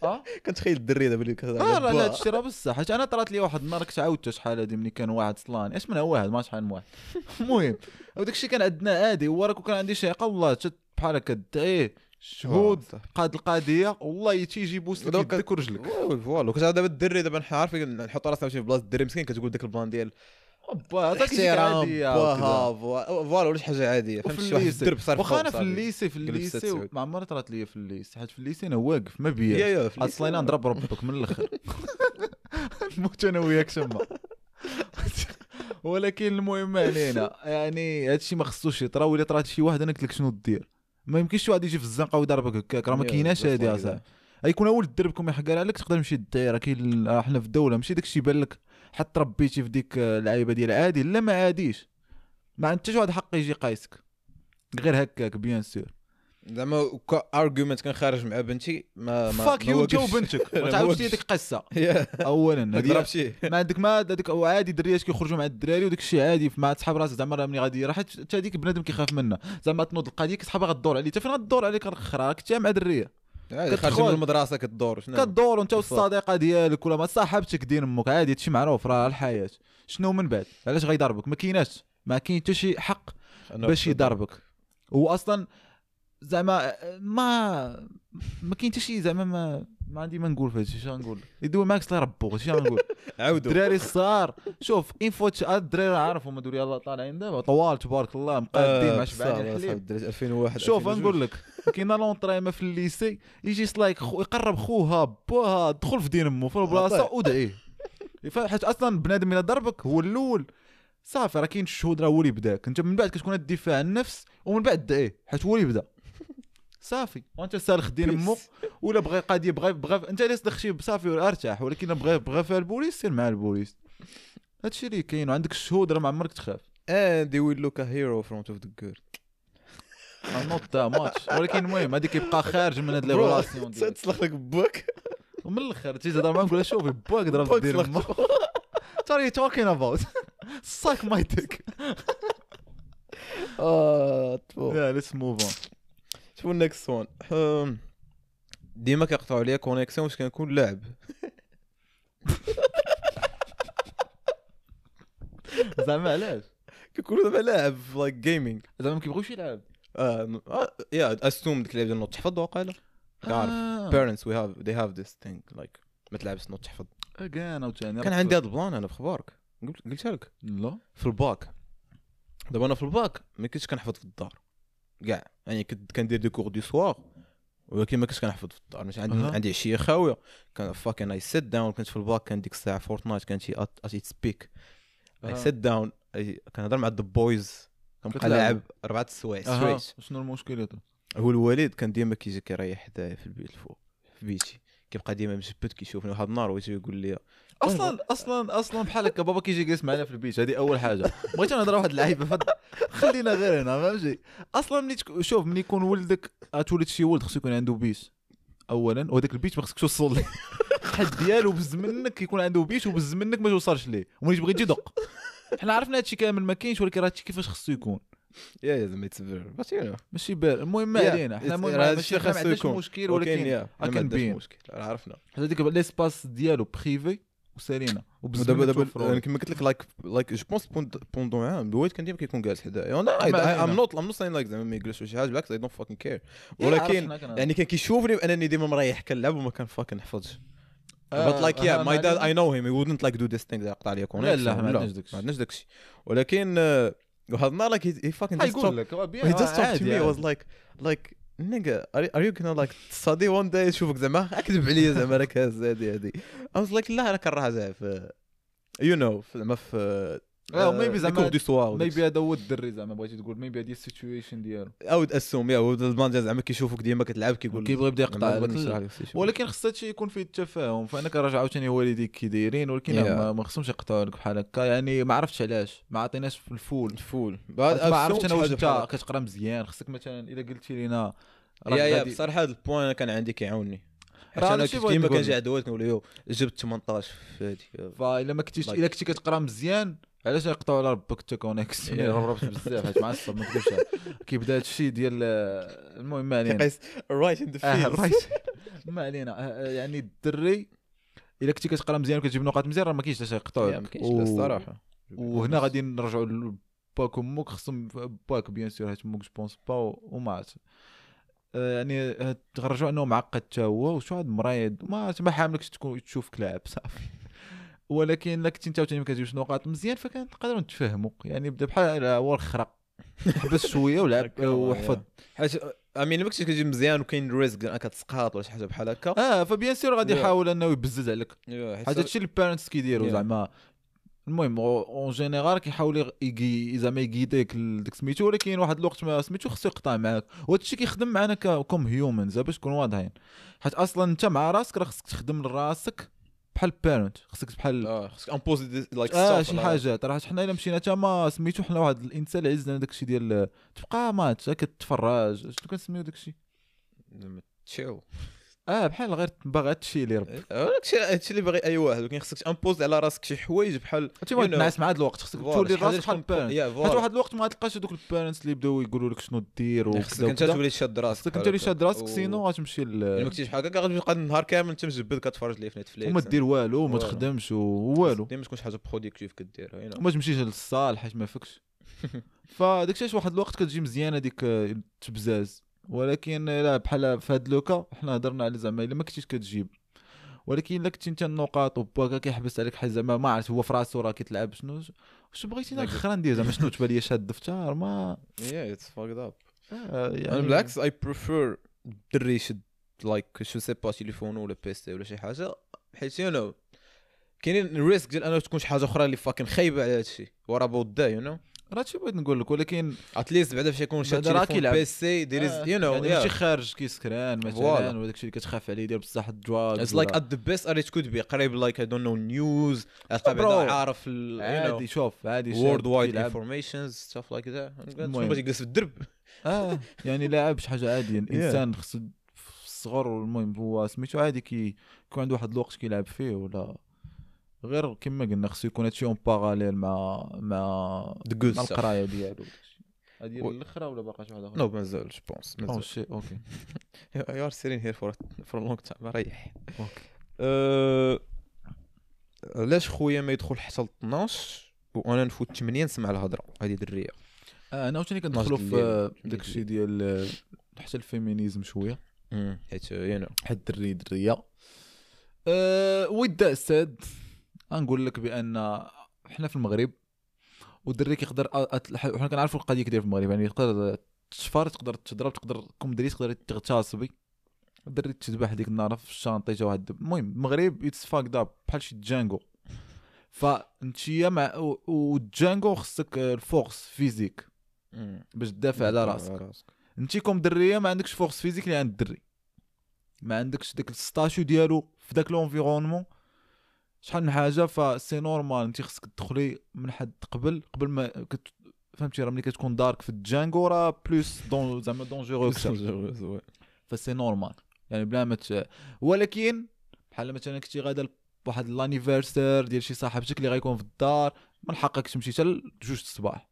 كنتخيل الدري دابا اللي كتهضر آه راه. هادشي راه بصح. حيت أنا طرات لي واحد النهار كنت عاودت شحال هادي ملي كان واحد صلاني. اش من هو واحد؟ ما شحال من واحد. المهم وداك الشيء كان عندنا عادي هو راه كان عندي شيقه والله بحال هكا دعيه شهود. قاد القضية والله تيجي يبوس لك يدك ورجلك. فوالا كنت دابا الدري دابا عارف نحط راسنا في بلاصة الدري مسكين كتقول داك البلان ديال با هذاك احترام باها فوالا ولا شي حاجة عادية. فهمت شي واحد الدرب صار واخا أنا في. الليسي في الليسي. ما عمرها طرات لي في الليسي. حيت في الليسي أنا واقف ما يا بياش يا في الليسي. أصلا نضرب ربك من الأخر. نموت أنا وياك شما ولكن المهم علينا يعني هادشي ما خصوش يطرا ولا طرات شي واحد أنا قلت لك شنو دير. ما يمكنش واحد يجي في الزنقة ويضربك هكاك. راه ما كايناش هادي هكذا. أصاحبي. يكون أول دربكم يحقر عليك تقدر تمشي دير كاين راه حنا في دوله ماشي داكشي يبان لك. حتى تربيتي في ديك اللعيبة ديال عادي لا ما عاديش. ما عند حتى واحد حق يجي قايسك غير هكاك bien sûr زعما ارجيومنت كان خارج مع بنتي ما ما فاك يو. جو بنتك. ما تعاودش. ديك قصة. يا اولا شي ما عندك ما هذاك عادي دريات كيخرجوا مع الدراري وداك الشيء عادي مع صحاب راسك. زعما راه ملي غادي راه حتى هذيك بنادم كيخاف منها. زعما تنوض القضية كصحابها غدور عليك. حتى فين غدور عليك؟ راك انت مع درية. خارج. من المدرسة كدور شنو؟ كدور وانت. والصديقة ديالك ولا ما صاحبتك دين أمك عادي هادشي معروف راه الحياة. شنو من بعد؟ علاش غيضربك؟ ما كايناش. ما كاين حتى شي حق باش يضربك. هو أصلا زعما ما ما كاين حتى شي زعما ما ما عندي ما نقول في هادشي اش غنقول يدوي معاك الله يربوك هادشي غنقول عاودوا الدراري الصغار. شوف انفوت الدراري عارفهم هادو يلاه طالعين دابا طوال تبارك الله مقادين مع شبعان الحليب 2001 شوف 2002. نقول لك كاينة لونطريما في الليسي يجي سلايك خو يقرب خوها باها دخل في دين أمه في البلاصة. ودعيه حيت أصلا بنادم إلا ضربك هو الأول. صافي راه كاين الشهود راه هو اللي بداك انت من بعد كتكون الدفاع عن النفس ومن بعد دعيه حيت هو اللي بدا صافي. وانت سالخ دين امه ولا بغى قضيه بغى بغى انت اللي صدق صافي أرتاح؟ ولكن بغى بغى فيها البوليس سير مع البوليس. هادشي اللي كاين وعندك الشهود راه ما عمرك تخاف. And they will look a hero from of the girl. نوت ذا ماتش ولكن المهم هذيك يبقى خارج من هاد لي Bro, ريلاسيون ديالك. تسلخ لك باك ومن الآخر تيجي تهضر معاه نقول له شوفي باك ضرب دير. What are you talking about? Suck my dick. آه تفو. Yeah, let's move شوفوا ال next one ديما كيقطعوا عليا connexion فاش كنكون لاعب. زعما علاش؟ كنكون دابا لاعب like gaming زعما ما كيبغيوش يلعب. I assume ديك اللعبة ديال نوض تحفظ كعرف آه. parents we have they have this thing like ما تلعبش نوض تحفظ. Again عاوتاني. كان عندي هذا البلان أنا بخبارك قلت قلتها لك. لا. في الباك دابا أنا في الباك ما كنتش كنحفظ في الدار. كاع يعني كنت كندير des cours du soir ولكن ما كنتش كنحفظ في الدار مش عندي أها. عندي عشيه خاويه كان fucking I sit down كنت في الباك كان ديك الساعة Fortnite كانت شي at its peak I. sit down كنهضر مع the boys كنبقى. لاعب اربعه السوايع straight شنو المشكل هو الوالد كان ديما كيجي كيريح حدايا في البيت الفوق في بيتي كيبقى ديما مجبد كيشوفني واحد النهار ويجي يقول لي أصلا أصلا أصلا بحال هكا بابا كيجي جالس معنا في البيت هذه أول حاجة. بغيت نهضر واحد اللعيبة فد... خلينا غير هنا فهمتي؟ أصلا ملي تك... شوف ملي يكون ولدك غتولد شي ولد خصو يكون عنده بيت اولا وهذاك البيت ما خصكش توصل ليه. الحد ديالو بز منك يكون عنده بيت وبز منك ما توصلش ليه. وملي تبغي تجي دق. حنا عرفنا هادشي كامل ما كاينش ولكن راه كيفاش خصو يكون. yeah yeah زعما you ماشي بار المهم ما علينا. حنا المهم ماشي خاصو يكون. مشكل ولكن ولكن يا ما أكن عندناش بين. مشكل. راه عرفنا. هذيك l'espace ديالو privé وسالينا ودابا دابا يعني كما قلت لك like like je pense pendant عام الوالد كان ديما كيكون جالس حدايا. أنا ما علينا. I'm not I'm not saying like زعما ما يجلس شي حاجة بالعكس I don't fucking care ولكن يعني كان كيشوفني بانني ديما مريح كنلعب وما كان fucking نحفظش آه، but like آه، yeah ما my dad علينا. I know him he wouldn't like do this thing يقطع عليا لا، لا، ما. عندناش عندناش داكشي. ولكن آه، وهذا النهار fucking just حيقول talked لك هو بيان he just talked to عادي، me. Nigga are, are you gonna like study one day نشوفك زعما اكذب عليا زعما راك هاز هادي هادي I was like لا راك راجع في you know زعما في آه maybe زعما دي سوا ميبي هذا هو الدري زعما بغيتي تقول ميبي هذه السيتويشن ديالو. أو اسوم يا هو البلان ديال زعما كيشوفك ديما كتلعب كيقول كيبغي يبدا يقطع زعما. ولكن خص هادشي يكون فيه التفاهم. فأنا كنراجع عاوتاني والديك كي دايرين ولكن Yeah. ما, خصهمش يقطعوا لك بحال هكا. يعني ما عرفتش علاش ما عطيناش في الفول. فول ما عرفتش أنا واش أنت كتقرا مزيان. خصك مثلا الا قلتي لينا يا يا بصراحة هذا البوان أنا كان عندي كيعاوني حيت راه أنا كنت ديما كنجي. عند والد كنقول له جبت 18 في هادي. فالا ما كنتيش إلا كنتي كتقرا مزيان علاش يقطعوا على ربك انت كونيكس Yeah. ربربت بزاف حيت معصب ما نكذبش كيبدا هادشي ديال المهم ما علينا. رايت ان ذا ما علينا. آه، آه، يعني الدري إلا كنتي كتقرا مزيان وكتجيب نقاط مزيان راه ما كاينش علاش يقطعوا ما لك. كاينش الصراحة. وهنا غادي نرجعوا لباك أمك خصهم باك bien sûr حيت أمك je pense pas وما عرفت. آه، يعني تخرجوا أنه معقد حتى هو وشو هذا مريض؟ عرفت ما حاملكش تكون تشوفك لاعب صافي. ولكن كنتي أنت عاوتاني ما كتجيبش نقاط مزيان فكنقدروا نتفاهموا. يعني بدا بحال هو الخرا حبس شوية ولعب وحفظ. حيت أمين ما كنتش كتجي مزيان وكاين risque انك تسقط ولا شي حاجة بحال هكا. آه ف bien sûr غادي. يحاول إنه يبزز عليك. حيت هادشي اللي ال parents كيديروا. زعما. المهم en général كيحاول زعما يقيديك لديك سميتو ولكن واحد الوقت ما سميتو خصو يقطع معاك. وهذا الشيء كيخدم معنا comme humans باش نكونوا واضحين. حيت أصلا أنت مع راسك راه خصك تخدم لراسك. بحال parent خصك بحال آه خصك imposer like آه شي حاجات راه حنا إلا مشينا حتى ما سميتو حنا واحد الإنسان عز لنا داكشي ديال تبقى ماتش كتفرج شنو كنسميو داكشي؟ chill آه بحال غير باغي تشيلي ربي هادشي هادشي اللي باغي اي واحد ولكن خصك impose على راسك شي حوايج بحال ما know. تنعس مع هاد الوقت خصك تولي راسك بحال تكون- parent yeah حيت واحد الوقت ما تلقاش هذوك ال parents اللي يبداو يقولوا لك شنو دير خصك وكذا أنت تولي شاد راسك خصك أنت اللي شاد راسك sinon غتمشي ل... ما كنتيش بحال هكا غتبقى النهار كامل انت مجبد كتفرج ليه في Netflix وما دير والو وما. تخدمش ووالو ديما تكون شي حاجة productif كديرها. وما تمشيش لل salle حيت ما فكش فداك الشيء واحد الوقت كتجي مزيانة ديك آه، التبزاز ولكن لا بحال في هاد le cas حنا هضرنا على زعما الا ما كنتيش كتجيب. ولكن الا كنتي انت النقاط وباكا كيحبس عليك حيت زعما ما عرفت هو في راسو راه كيتلعب شنو؟ واش بغيتي أنا الاخرى ندير زعما شنو تبان لي شاد الدفتر ما yeah it's fucked up. آه، أنا بالعكس اي بريفير الدري يشد لايك شو سي با تليفون ولا بيستي ولا شي حاجة. حيت يو نو كاينين الريسك ديال أنه تكون شي حاجة أخرى اللي فاكن خايبة على هادشي ورا بوت دا يو نو راه هادشي بغيت نقول لك ولكن اتليست بعدا فاش يكون شي تليفون كيلعب. بيسي دير يو نو ماشي خارج كيسكران مثلا. وداك الشيء اللي كتخاف عليه ديال بصح الدراج اتس لايك ات ذا بيست اريت كود بي قريب لايك اي دونت نو نيوز تلقى بعدا. عارف عادي شوف عادي وورد وايد كيلعب. انفورميشنز ستاف لايك ذا المهم. باش يجلس في الدرب آه يعني لاعب شي حاجة عادية الانسان خصو الصغر والمهم هو سميتو عادي كي يكون عنده واحد الوقت كيلعب فيه ولا غير كما قلنا خصو يكون هادشي اون باراليل مع مع مع. القرايه ديالو. هذه و- الاخرى ولا باقا شي واحدة أخرى؟ نو مازال جو بونس أو مازال شي أوكي يو ار سيرين هير فور فور لونج تايم ريح okay علاش خويا ما يدخل حتى ل 12 وأنا نفوت 8 نسمع الهضرة هذه دريه أنا عاوتاني كندخلوا في داك الشيء ديال حتى ال feminism شوية. حيت you know. حد الدري درية. أه that said غنقول لك بأن حنا في المغرب والدري كيقدر حنا كنعرفوا القضية كدير في المغرب يعني تقدر تشفر تقدر تضرب تقدر comme دري تقدر تغتصبي الدري تذبح ديك النهار في ال chantier جا واحد المهم المغرب it's fucked up بحال شي jungle فانتيا مع وال jungle خصك ال force physique باش تدافع على راسك. انت comme دريه ما عندكش force physique اللي عند الدري. ما عندكش داك ال statut ديالو في داك l'environnement شحال من حاجة ف c'est normal انت خصك تدخلي من حد قبل قبل ما كت... فهمتي راه ملي كتكون dark في ال jungle راه plus dan- زعما dangereux أكثر. ف c'est normal يعني بلا ما. ولكن بحال مثلا كنتي غادا بواحد l'anniversaire ديال شي صاحبتك اللي غيكون في الدار من حقك تمشي حتى لجوج الصباح.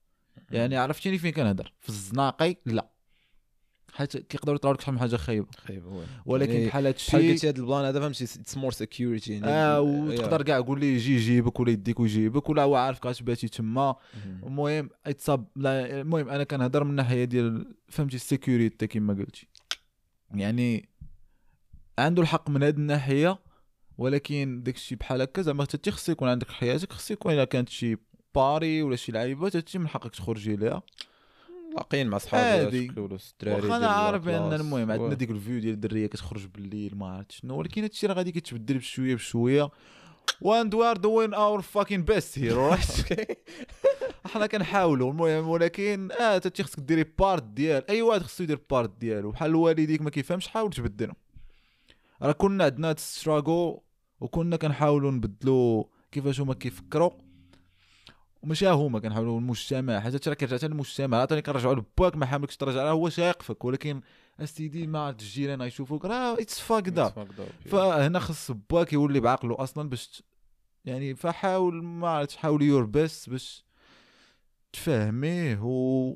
يعني عرفتيني فين كنهضر؟ في الزناقي؟ لا. حيت كيقدروا يطراو لك شحال من حاجة خايبة. خايب هو ولكن يعني بحال بحال هادشي قلتي هذا البلان هذا فهمتي it's more security يعني آه وتقدر كاع قول لي يجي يجيبك ولا يديك ويجيبك ولا هو عارفك غتباتي تما. المهم اتصاب لا المهم أنا كنهضر من الناحيه ديال فهمتي ال sécurité كما قلتي. يعني عنده الحق من هذه الناحية ولكن داكشي بحال هكا زعما حتى خص يكون عندك حياتك خص يكون إلا كانت شي party ولا شي لعيبة حتى من حقك تخرجي ليها. لاقيين مع الدراري واخا عارف ال class. المهم عندنا ديك ال view ديال الدرية كتخرج بالليل ما عرفت شنو. ولكن هادشي راه غادي كيتبدل بشوية بشوية. and we are doing our fucking best here حنا كنحاولوا المهم ولكن آه انت خصك ديري part ديال أي واحد خصو يدير part ديالو. بحال والديك ما كيفهمش حاول تبدلهم. راه كنا عندنا هاد ال struggle وكنا كنحاولوا نبدلوا كيفاش هما كيفكروا. وماشي هما كنحاولوا المجتمع حتى راه كيرجع حتى للمجتمع. عطاني كنرجعوا لباك ما حاملكش ترجع راه هو شايقفك ولكن اسيدي عرفت الجيران يشوفوك راه it's fucked up It's fucked up, yeah. فهنا خص باك يولي بعقله أصلا باش يعني فحاول ما عرفتش حاول your best باش تفهميه. و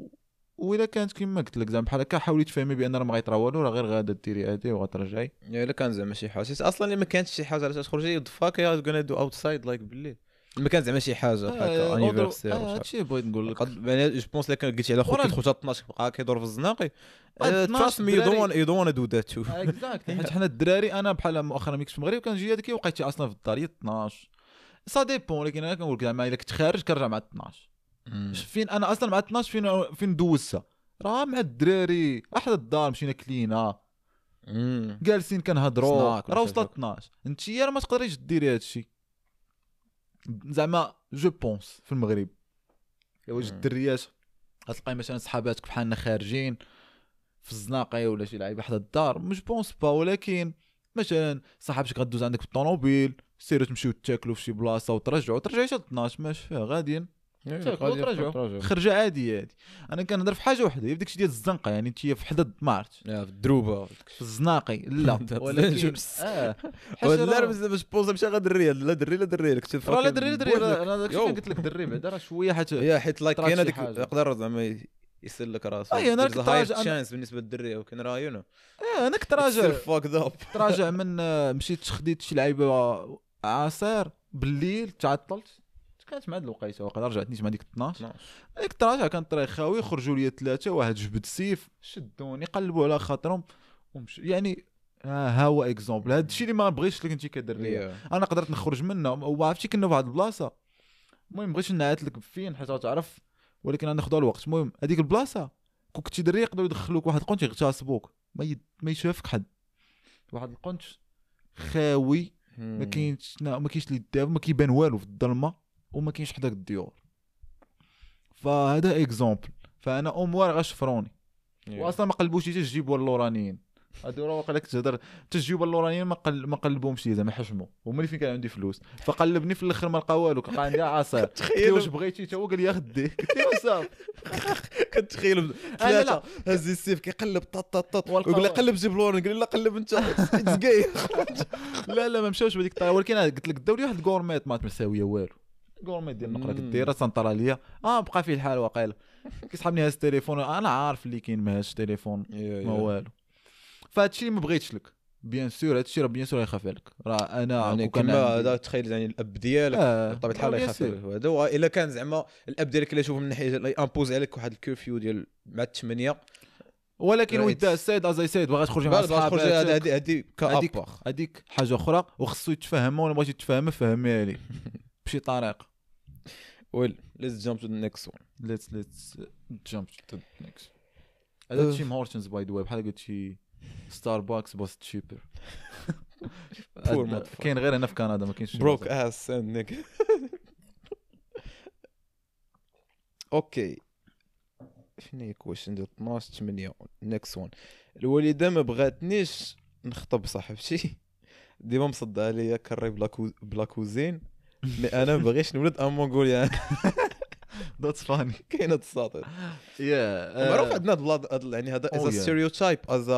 وإلا كانت كما قلت لك زعما بحال هكا حاولي تفهمي بأن راه ما غيطرا والو راه غير غادا ديري هادي وغترجعي. إلا كان زعما شي حاجة أصلا اللي ما كانتش شي حاجة علاش تخرجي fuck ya gonna do outside like بالليل ما كان زعما شي حاجة هكا anniversaire شي. حاجة. هادشي بغيت نقول لك. يعني je pense الا كان قلتي على خوك كيدخل حتى 12 بقى كيدور في الزناقي آه، 12 trust me دراري. don't you don't do that too exact حيت حنا الدراري أنا بحال مؤخرا ملي كنت في المغرب كنجي هذيك وقيتي أصلا في الدار هي 12 ça dépend ولكن أنا كنقول لك زعما الا كنت خارج كنرجع مع 12 فين أنا أصلا مع 12 فين فين دوزتها؟ راه مع الدراري. أحد الدار مشينا كلينا. جالسين كنهضروا. راه وصلت 12 أنت راه ما تقدريش ديري هذا الشيء زعما je pense في المغرب. واش. الدريات. غتلقاي مثلا صحاباتك بحالنا خارجين في الزناقة ولا شي لعيبة حدا الدار je pense pas ولكن مثلا صاحبتك غدوز عندك بالطوموبيل سيروا تمشيو تاكلوا في شي بلاصة وترجعوا ترجعي حتى 12 ماشي فيها غاديين. خرجة عادية هادي. أنا كنهضر في حاجة وحدة. هي ديك ديال الزنقة يعني انت في حدا مارت. في الدروبه في الزناقي. لا. ولكن. آه. ولا حاجة باش باش بوزا مشى غير دريه لا دري لا دري. لك راه لا دري لا دري. أنا داكشي قلت لك دري بعدا؟ راه شوية حيت هي حيت لايك كاين شي هذيك. يقدر زعما يسر لك راسو. أي، أنا كنت راجع- تشانس بالنسبة للدرية. ولكن راه يو نو أنا كنت راجع تراجع من آه، مشيت خديت شي لعيبة عصير بالليل تعطلت. كانت مع هاد الوقيته واقيلا رجعت نيت مع ديك 12 ديك الطراجه كان طريق خاوي خرجوا لي ثلاثة واحد جبد سيف شدوني قلبوا على خاطرهم ومش يعني ها هو exemple. هاد الشيء اللي ما بغيتش لك انت كدري أنا قدرت نخرج منه وعرفتي كنا في واحد البلاصة. المهم بغيتش نعيط لك فين حيت تعرف. ولكن أنا ناخذ الوقت. المهم هذيك البلاصة كون كنتي دري يقدروا يدخلوك واحد القنت يغتصبوك ما يد... ما يشافك حد. واحد القنت خاوي ما كاينش ما كاينش اللي داب ما كيبان والو في الظلمة. وما كاينش حداك الديور فهذا exemple. فأنا اموار غشفروني واصلا ما قلبوش حتى الجيبوا اللورانيين. هادو راه واقيلا كنت تهضر حتى الجيوب اللورانيين ما قل... ما قلبوهمش زعما حشموا هما اللي فين كان عندي فلوس؟ فقلبني في الأخر ما لقى والو. كان عندي عصير له واش تخيل بغيتي تا هو؟ قال لي خديه قلت له صافي كتخيل لا. ثلاثة. هز السيف كيقلب طط طط طط. ويقول لي قلب جيب لورن قال لي لا قلب انت. لا لا ما مشاوش بهذيك الطريقة. ولكن قلت لك داو لي واحد الكورميت ما مساويه والو. الكورميت ديال النقره مم. كديرها سنطراليه آه بقى فيه الحال واقيلا كيسحبني هاز التليفون. أنا عارف اللي كاين ما هاش تليفون ما والو. فهادشي ما بغيتش لك. بيان سور هادشي راه بيان سور يخاف عليك. راه أنا يعني كما هذا تخيل يعني الأب ديالك آه بطبيعة الحال بيان يخاف سور. عليه هذا والا كان زعما الأب ديالك اللي يشوف من ناحية اللي امبوز عليك واحد الكيرفيو ديال مع الثمانيه ولكن. ودا السيد أز سيد بغا تخرج مع هذه هذيك كابار هذيك حاجة أخرى وخصو يتفهمها ولا بغيتي تفهمها فهمها لي بشي طريقه well let's jump to the next one let's let's jump to next هذا. Tim Hortons by the way بحال قلت شي Starbucks but cheaper motherfucker. كاين غير هنا في كندا ما كاينش broke. ass and نيك okay شنو هي question ديال 12 8 next one الوالدة ما بغاتنيش نخطب صاحبتي. ديما مصدعة عليا كري ب la cousine. mais أنا ما باغيش نولد un mongolien that's funny كاين هاد الساطر. yeah معروف عندنا هاد البلاد يعني هذا as. stereotype as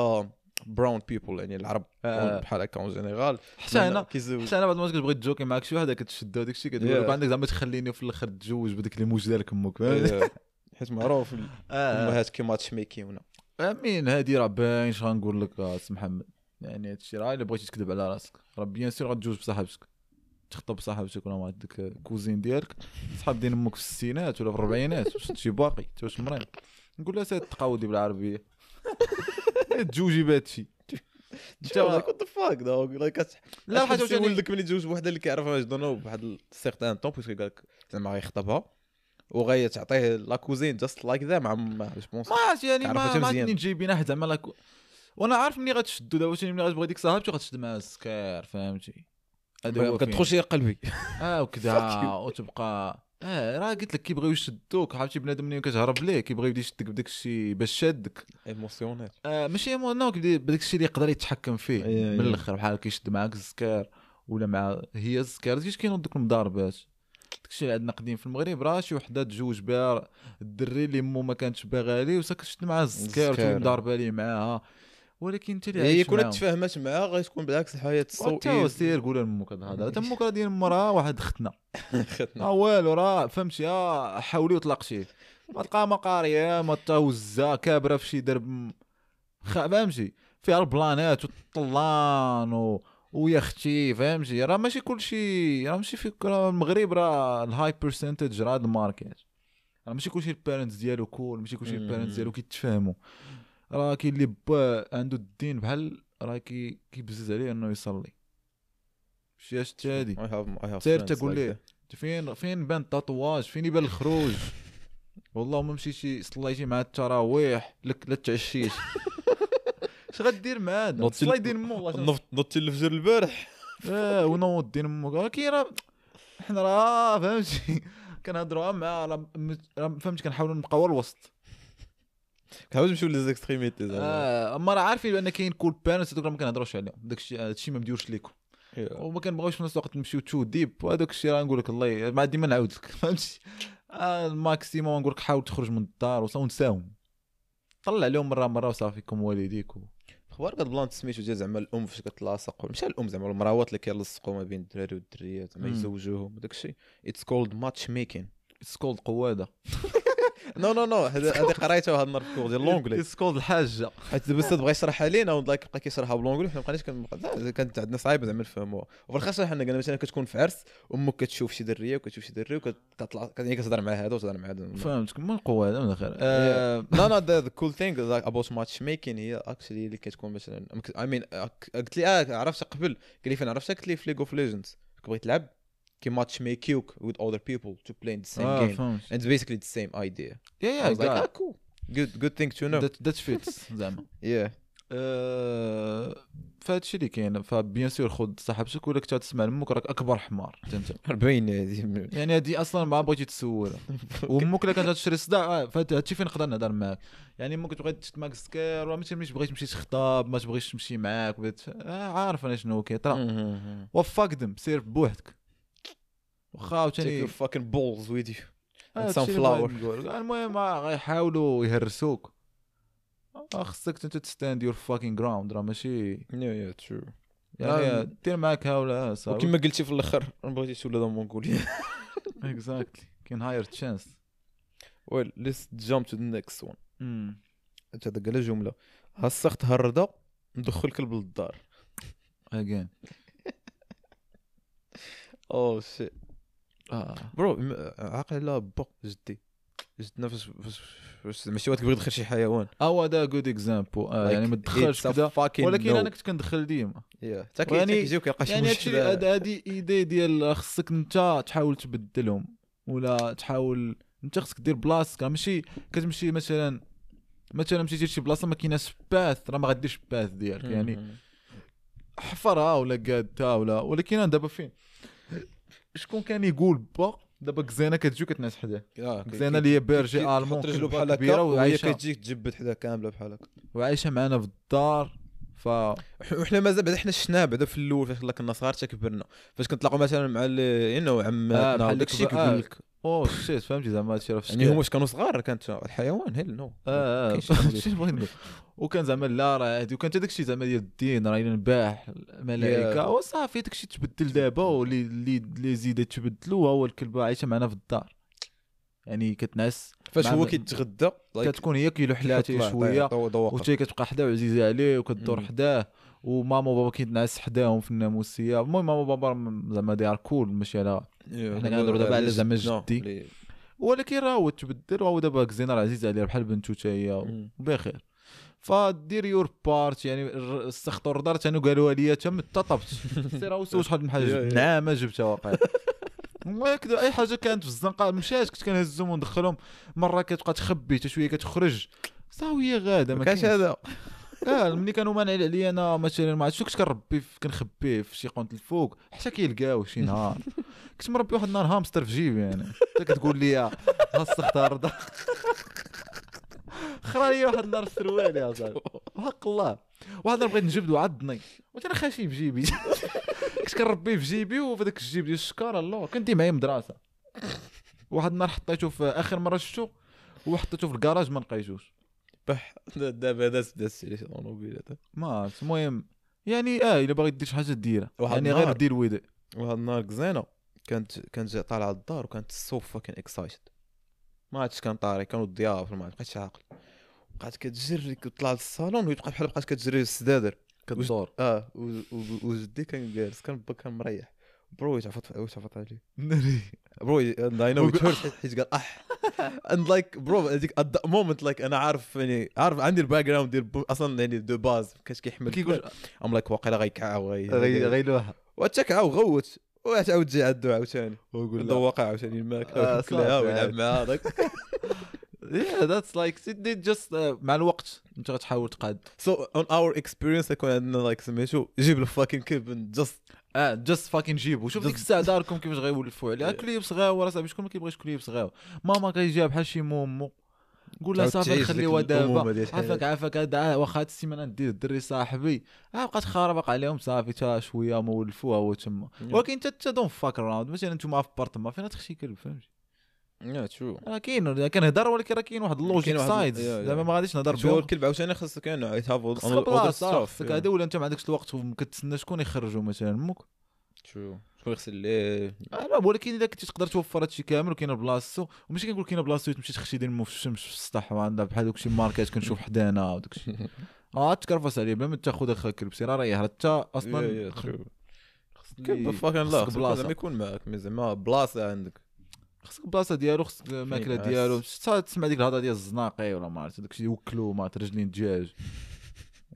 brown people يعني العرب آه. بحال هكا en général حتى أنا حتى أنا بعد ما كتبغي تجوكي معاك شي وحده كتشدها وداك الشيء كتقول. عندك زعما تخليني في الآخر تزوج بديك الموج ديالك أمك. حيت معروف آه. الامهات كي matchmakeيونا I mean هادي راه باين اش غنقول لك آه، سي محمد؟ يعني هادشي راه إلا بغيتي تكذب على راسك. راه bien sûr غتجوز بصاحبتك. تخطب بصاحبتك ولا مع ديك cousine ديالك صحاب ديال أمك في الستينات ولا في الربعينات واش شي باقي أنت واش مريض؟ نقول لها سير تقاودي بالعربية. تجوجي بهادشي. انت what the fuck dawg like لا الحاجة واش يعني ولدك ملي تزوج بوحدة اللي كيعرفها جدنا بواحد certain temps parce que قال لك زعما غيخطبها وغاية تعطيه la cousine just like that مع mais je pense ما عرفت يعني ما ما حتى زعما like وأنا عارف ملي غتشدو دابا ملي غتبغي ديك صاحبتي غتشد معاها السكر فهمتي. كتخش قلبي. آه وكذا. وتبقى آه راه قلت لك كيبغيو يشدوك عرفتي؟ بنادم ملي كتهرب ليه؟ كيبغي يبدا يشدك بداك الشيء باش شادك. émotionnel آه ماشي مو no كيبدا بداك الشيء اللي يقدر يتحكم فيه. من. الأخر بحال كيشد معاك السكر ولا مع هي السكر كيفاش كاينوا دوك المضاربات داك الشيء اللي عندنا قديم في المغرب راه شي وحدة تزوج بها الدري اللي مو ما كانتش باغا ليه وسا كتشد معاه السكر السكر. وتولي مضاربه ليه معاها. ولكن أنت اللي هي عايش كون. تفاهمات معاه غتكون بالعكس الحياة وانت هو سير قول لامك هذا. تا أمك راه ديال مراه واحد ختنا. ختنا. آه والو راه فهمتي آه حاولي وطلقتيه ما تلقى ما قاريه ما توزا كابرة في شي درب. فهمتي؟ فيها البلانات والطلان و... ويا أختي فهمتي؟ راه ماشي كل شيء راه ماشي في راه المغرب راه ال high percentage راه هاد ال market. راه ماشي كل شيء ال parents ديالو cool ماشي كل شيء مم. ال parents ديالو كيتفاهموا. راه كاين اللي با عنده الدين بحال راه كي كيبزز عليه انه يصلي. شي شتي هادي. سير تقول ليه. أنت فين فين بان ال tatouage؟ فين يبان الخروج؟ والله ما مشيتي صليتي مع التراويح لك لا تعشيش. اش غدير مع هذا صلاي دين مو والله نضت الفجر البارح. آه ونوض دين أمك ولكن راه حنا راه فهمتي؟ كنهضروا مع راه فهمتي كنحاولوا نبقاو الوسط. كنحاول نمشيو les extrémités زعما آه أما راه عارفين بان كاين cool parents هذوك ما كنهضروش عليهم. داكشي هادشي ما مديوش ليكم. Yeah. وما كنبغيوش في نفس الوقت نمشيو too deep. وهذاك الشيء راه نقول لك الله ما ديما نعاود لك فهمتي؟ آه، ال maximum نقول لك حاول تخرج من الدار ونساهم طلع عليهم مره مرة وصافي كم والديك و... أخبار قد بلان سميتو ديال زعما الأم فاش كتلاصق ماشي الأم زعما المراوات اللي كيلصقوا ما بين الدراري والدريات زعما. يزوجوهم وداك الشيء it's called matchmaking it's called قوادة. no no no هذه قريتها هذا النهار في ال cours ديال l'anglais. it's called الحاجة حيت دابا بغى يشرحها لينا و like بقى كيشرحها ب l'anglais حنا ما بقيناش كنبقى كانت عندنا صعيبه زعما نفهموها وفي الآخر حنا قلنا مثلا كتكون في عرس أمك كتشوف شي درية وكتشوف شي دري وكتطلع يعني كتهضر مع هذا وتهضر مع هذا فهمتك. من القواده من الآخر لا لا the cool thing about matchmaking هي actually اللي كتكون مثلا I mean قلت لي آه عرفتها قبل قال لي فين عرفتها قلت لي في League of Legends بغيت تلعب كي matchmakeيوك with other people to play in the same آه game. فهمت and it's basically the same idea. yeah I was like ah cool. Good good thing to know. that fits زعما yeah. آه، فهاد الشيء اللي كاين ف bien sûr خذ صاحبتك ولا كنت تسمع لامك راك أكبر حمار انت 40 هذه يعني هادي أصلا ما بغيتي تسولها. وامك الا كانت تشري صداع آه، فهاد هادشي فين نقدر نهضر معاك؟ يعني أمك تبغي تشد معاك سكير ولا ماشي بغيتي تمشي تخطاب ما تبغيش تمشي معاك بغيت آه عارف أنا شنو كيطرا. و fuck them سير بوحدك. آه، and هادشي اللي sunflower. بغيت نقول. المهم آه، غيحاولوا يهرسوك. آه، خصك أنت ت stand your fucking ground راه ماشي yeah yeah true. يعني آم، دير معاك هاولا صافي وكما قلتي في الأخر ما بغيتيش تولد mongolien exactly كاين higher chance well let's jump to the next one. أنت هذا قال جملة. هسقت هرده ندخل كلب للدار again oh shit آه bro م- عاقل على با جدي جدنا فاش فاش فاش ماشي واحد كيبغي يدخل شي حيوان. هو هذا good example آه يعني ما تدخلش كذا ولكن أنا كنت كندخل ديما. يعني- كيجيو كيلقى شي يعني هادي idée ديال خصك انت تحاول تبدلهم. ولا تحاول انت خصك دير بلاصتك. ماشي كتمشي مثلا مثلا مشيتي لشي بلاصة ما كايناش path راه ما غديرش path ديالك. يعني مم. حفرها ولا قادتها ولا ولكن أنا دابا فين؟ شكون كان يقول با دابا كزينة كتجي كتنعس حداه آه، كي- اللي هي berger allemand رجلو بحال هكا وهي كتجيك تجبد حدا كاملة بحال هكا. وعايشة معنا في الدار ف وحنا مازال بعدا حنا شفناه بعدا في الأول فاش كنا صغار حتى كبرنا فاش كنتلاقوا مثلا مع يو عماتنا بحال وداك الشيء آه، كيقول لك oh shit فهمتي زعما هادشي راه في يعني. هما كانوا صغار؟ كانت الحيوان؟ hell no. آه آه وكان زعما لا راه هادي وكان حتى داكشي زعما ديال الدين راه نباح الملائكة. Yeah. وصافي داكشي تبدل دابا واللي اللي اللي زيد تبدلوا هو الكلبه عايشة معنا في الدار. يعني كتنعس. فاش هو كيتغدى كتكون هي كيلو حلاتي شوية. وتي كتبقى حداه وعزيزة عليه وكدور. حداه. وماما وبابا كيتنعس حداهم في الناموسية. المهم ماما وبابا زعما they are cool ماشي على حنا كنهضروا دابا على زعما جدي. ولكن راه هو تبدل وهو دابا كزينه راه عزيز عليه بحال بنتو حتى هي. بخير فدير your part يعني الر- استخطوا الدار تانو قالوها لي تم ططبت سير سوي شحال من حاجة. نعم جبتها واقع ما يكذب أي حاجة كانت في الزنقة مشات كنت كنهزهم وندخلهم. مرة كتبقى تخبي حتى شوية كتخرج. صاوية غادة ما كاينش. هذا. آه ملي كانوا مانعين عليا أنا مثلا ما عرفتش كنت كنربي كنخبيه في شي قنت الفوق. حتى كيلقاو شي نهار. كنت مربي واحد النهار هامستر في جيبي يعني. انت كتقول لي ها السختار ده خرا لي واحد النهار السروال يا صاحبي وحق الله. واحد النهار بغيت نجبدو عضني. قلت أنا خاشي في جيبي. كنت كنربيه في جيبي وفي داك الجيب ديال الشكاره الله. كنت معايا مدرسة. واحد النهار حطيته في آخر مرة شفتو وحطيته في الكراج ما لقيتوش. بح دابا داز داز عليه شي طوموبيل هذا ما. المهم يعني آه الا باغي دير شي حاجة ديرها. واحد يعني غير. دير ويدي وهاد النهار cousine كانت كانت طالعة للدار وكانت so fucking excited ما عرفتش كان طاري كانوا الضياف ما بقيتش عاقل. بقات كتجري كتطلع للصالون ويبقى بحال بقات كتجري السدادر كدور آه وجدي كان جالس كان با كان مريح. bro واش عفط واش عفط عليه ناري bro I know وقول- حيت قال اح and like bro هذيك at the moment like أنا عارف يعني عارف عندي ال background ديال أصلا يعني de base. كاش كيحمل. كيقول I'm like واقيلا غيكعاو غي غي- غيلوها. وتكعاو غوت. وتعاود تجي عندو عاوتاني. ويقول لا. واقع عاوتاني آه، الماكله صافي. كلها ويلعب عاد. Yeah that's like it just uh, مع الوقت انت غتحاول تقاد. so on our experience يكون عندنا like سميتو جيب ال fucking كلب just آه just fucking جيبو شوف ديك Just- الساعة داركم كيفاش غيولفوا عليها. كليب صغاور اصاحبي شكون ما كيبغيش كليب صغاور ماما كيجيها بحال شي مومو. قول لها صافي خليوها دابا عافاك. عافاك هذا واخا هاد السيمانة ندير الدري صاحبي. آه بقات خاربق عليهم صافي تا شوية ما ولفوها هو تما. ولكن انت انت don't fuck around مثلا أنتم في بارتما فين تخشي كلب فهمتي؟ yeah true راه كاين كنهضر ولكن راه كاين واحد ال logique كاين yeah. زعما ما غاديش نهضر بهم. الكلب عاوتاني خاصك كان يتهافو خاصك خاصك هذا ولا أنت ما عندكش الوقت وكتسنى شكون يخرجوا مثلا أمك true شكون يغسل ليه لا ولكن الا كنتي تقدر توفر هادشي كامل وكاين بلاصتو وماشي كنقول كاين بلاصتو تمشي تخشي دير في الشمس في السطح بحال دوك شي ماركات كنشوف حدانا وداك الشيء آه تكرفس عليه بلا ما تاخذ اخا كلب سير راه حتى أصلا كلب فاكن لا. زعما يكون معاك زعما بلاصة عندك. خصك البلاصه ديالو خصك الماكله ينعس. ديالو. تسمع ديك الهضرة ديال الزناقي ولا ما عرفت داكشي يوكلوا ما رجلين دجاج.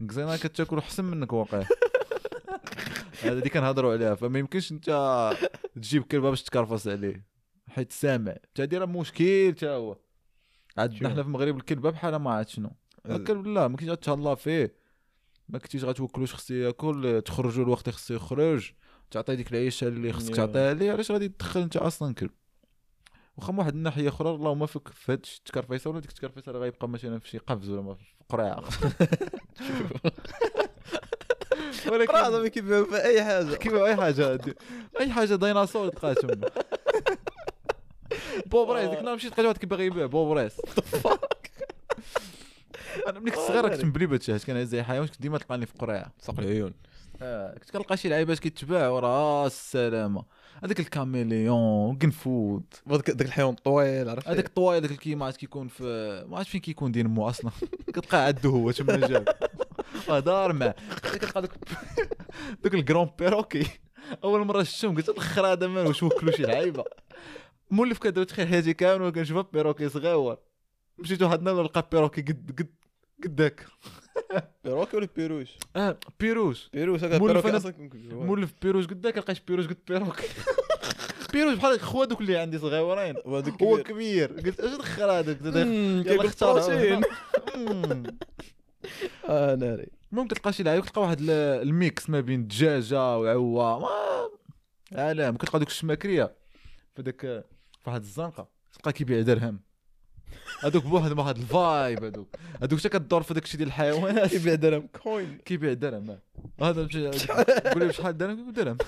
كزينا كتاكل احسن منك واقع. هذا اللي كنهضروا عليها فما يمكنش انت تجيب كلبة باش تكرفس عليه. حيت سامع. حتى هادي راه مشكل حتى هو؟ عندنا حنا في المغرب الكلبة بحال ما عرفت شنو. الكلب لا ما كنتيش غتهلا فيه. ما كنتيش غتوكلوش خصو ياكل تخرجوا الوقت خصو يخرج. تعطي ديك العيشة اللي خصك. تعطيها ليه علاش غادي تدخل انت أصلا كلب؟ واخا من واحد الناحية أخرى اللهم فيك في هاد التكرفيسه ولا ديك التكرفيسة راه غيبقى مثلا في شي قفز ولا ما في راه ولكن زعما كيبيعوا في أي حاجة. كيما أي حاجة. أي حاجة ديناصور تلقاها تما بوبريس ديك النهار مشيت لقيت واحد كيبغي يبيع بوبريس أنا ملي كنت صغير كنت مبلي بهادشي حيت كان زي حيوان كنت ديما تلقاني في قرعه ساق العيون. آه، كنت كنلقى شي لعيبات كيتباع وراه السلامة. هذاك الكاميليون داك داك الحيوان الطويل عرفتي هذاك الطواي هذاك الكيمات كيكون في ما عرفت فين كيكون دين مو أصلا. كتلقاه عندو هو تما جاب آه، دار معاه كتلقى دوك دوك الكرون بيروكي. أول مرة شفتهم قلت الآخر هذا مال واش وكلوا شي لعيبة. مولف كدوي تخيل حياتي كامل وكنشوف بيروكي صغيور مشيت واحد النهار لقى perroquet قد قد قداك. perroquet ولا perruche؟ آه perruche. perruche هكا perroquet أصلا. مولف perruche قداك لقيت perruche قد perroquet. perruche بحال خوا دوك اللي عندي صغيورين. هو كبير. قلت اش دخل هذاك يلا اختار. آه ناري. المهم كتلقى شي لعيب كتلقى واحد ال- ال mix ما بين الدجاجه وعوا ما عالم كتلقى دوك الشماكرية. في داك في واحد الزنقة تلقى كيبيع درهم. هذوك بواحد واحد الفايب هذوك هذوك حتى كدور في داك الشيء ديال الحيوانات. كيبيع درهم. كوين كيبيع درهم آه. هذا مشي قول لي شحال درهم درهم.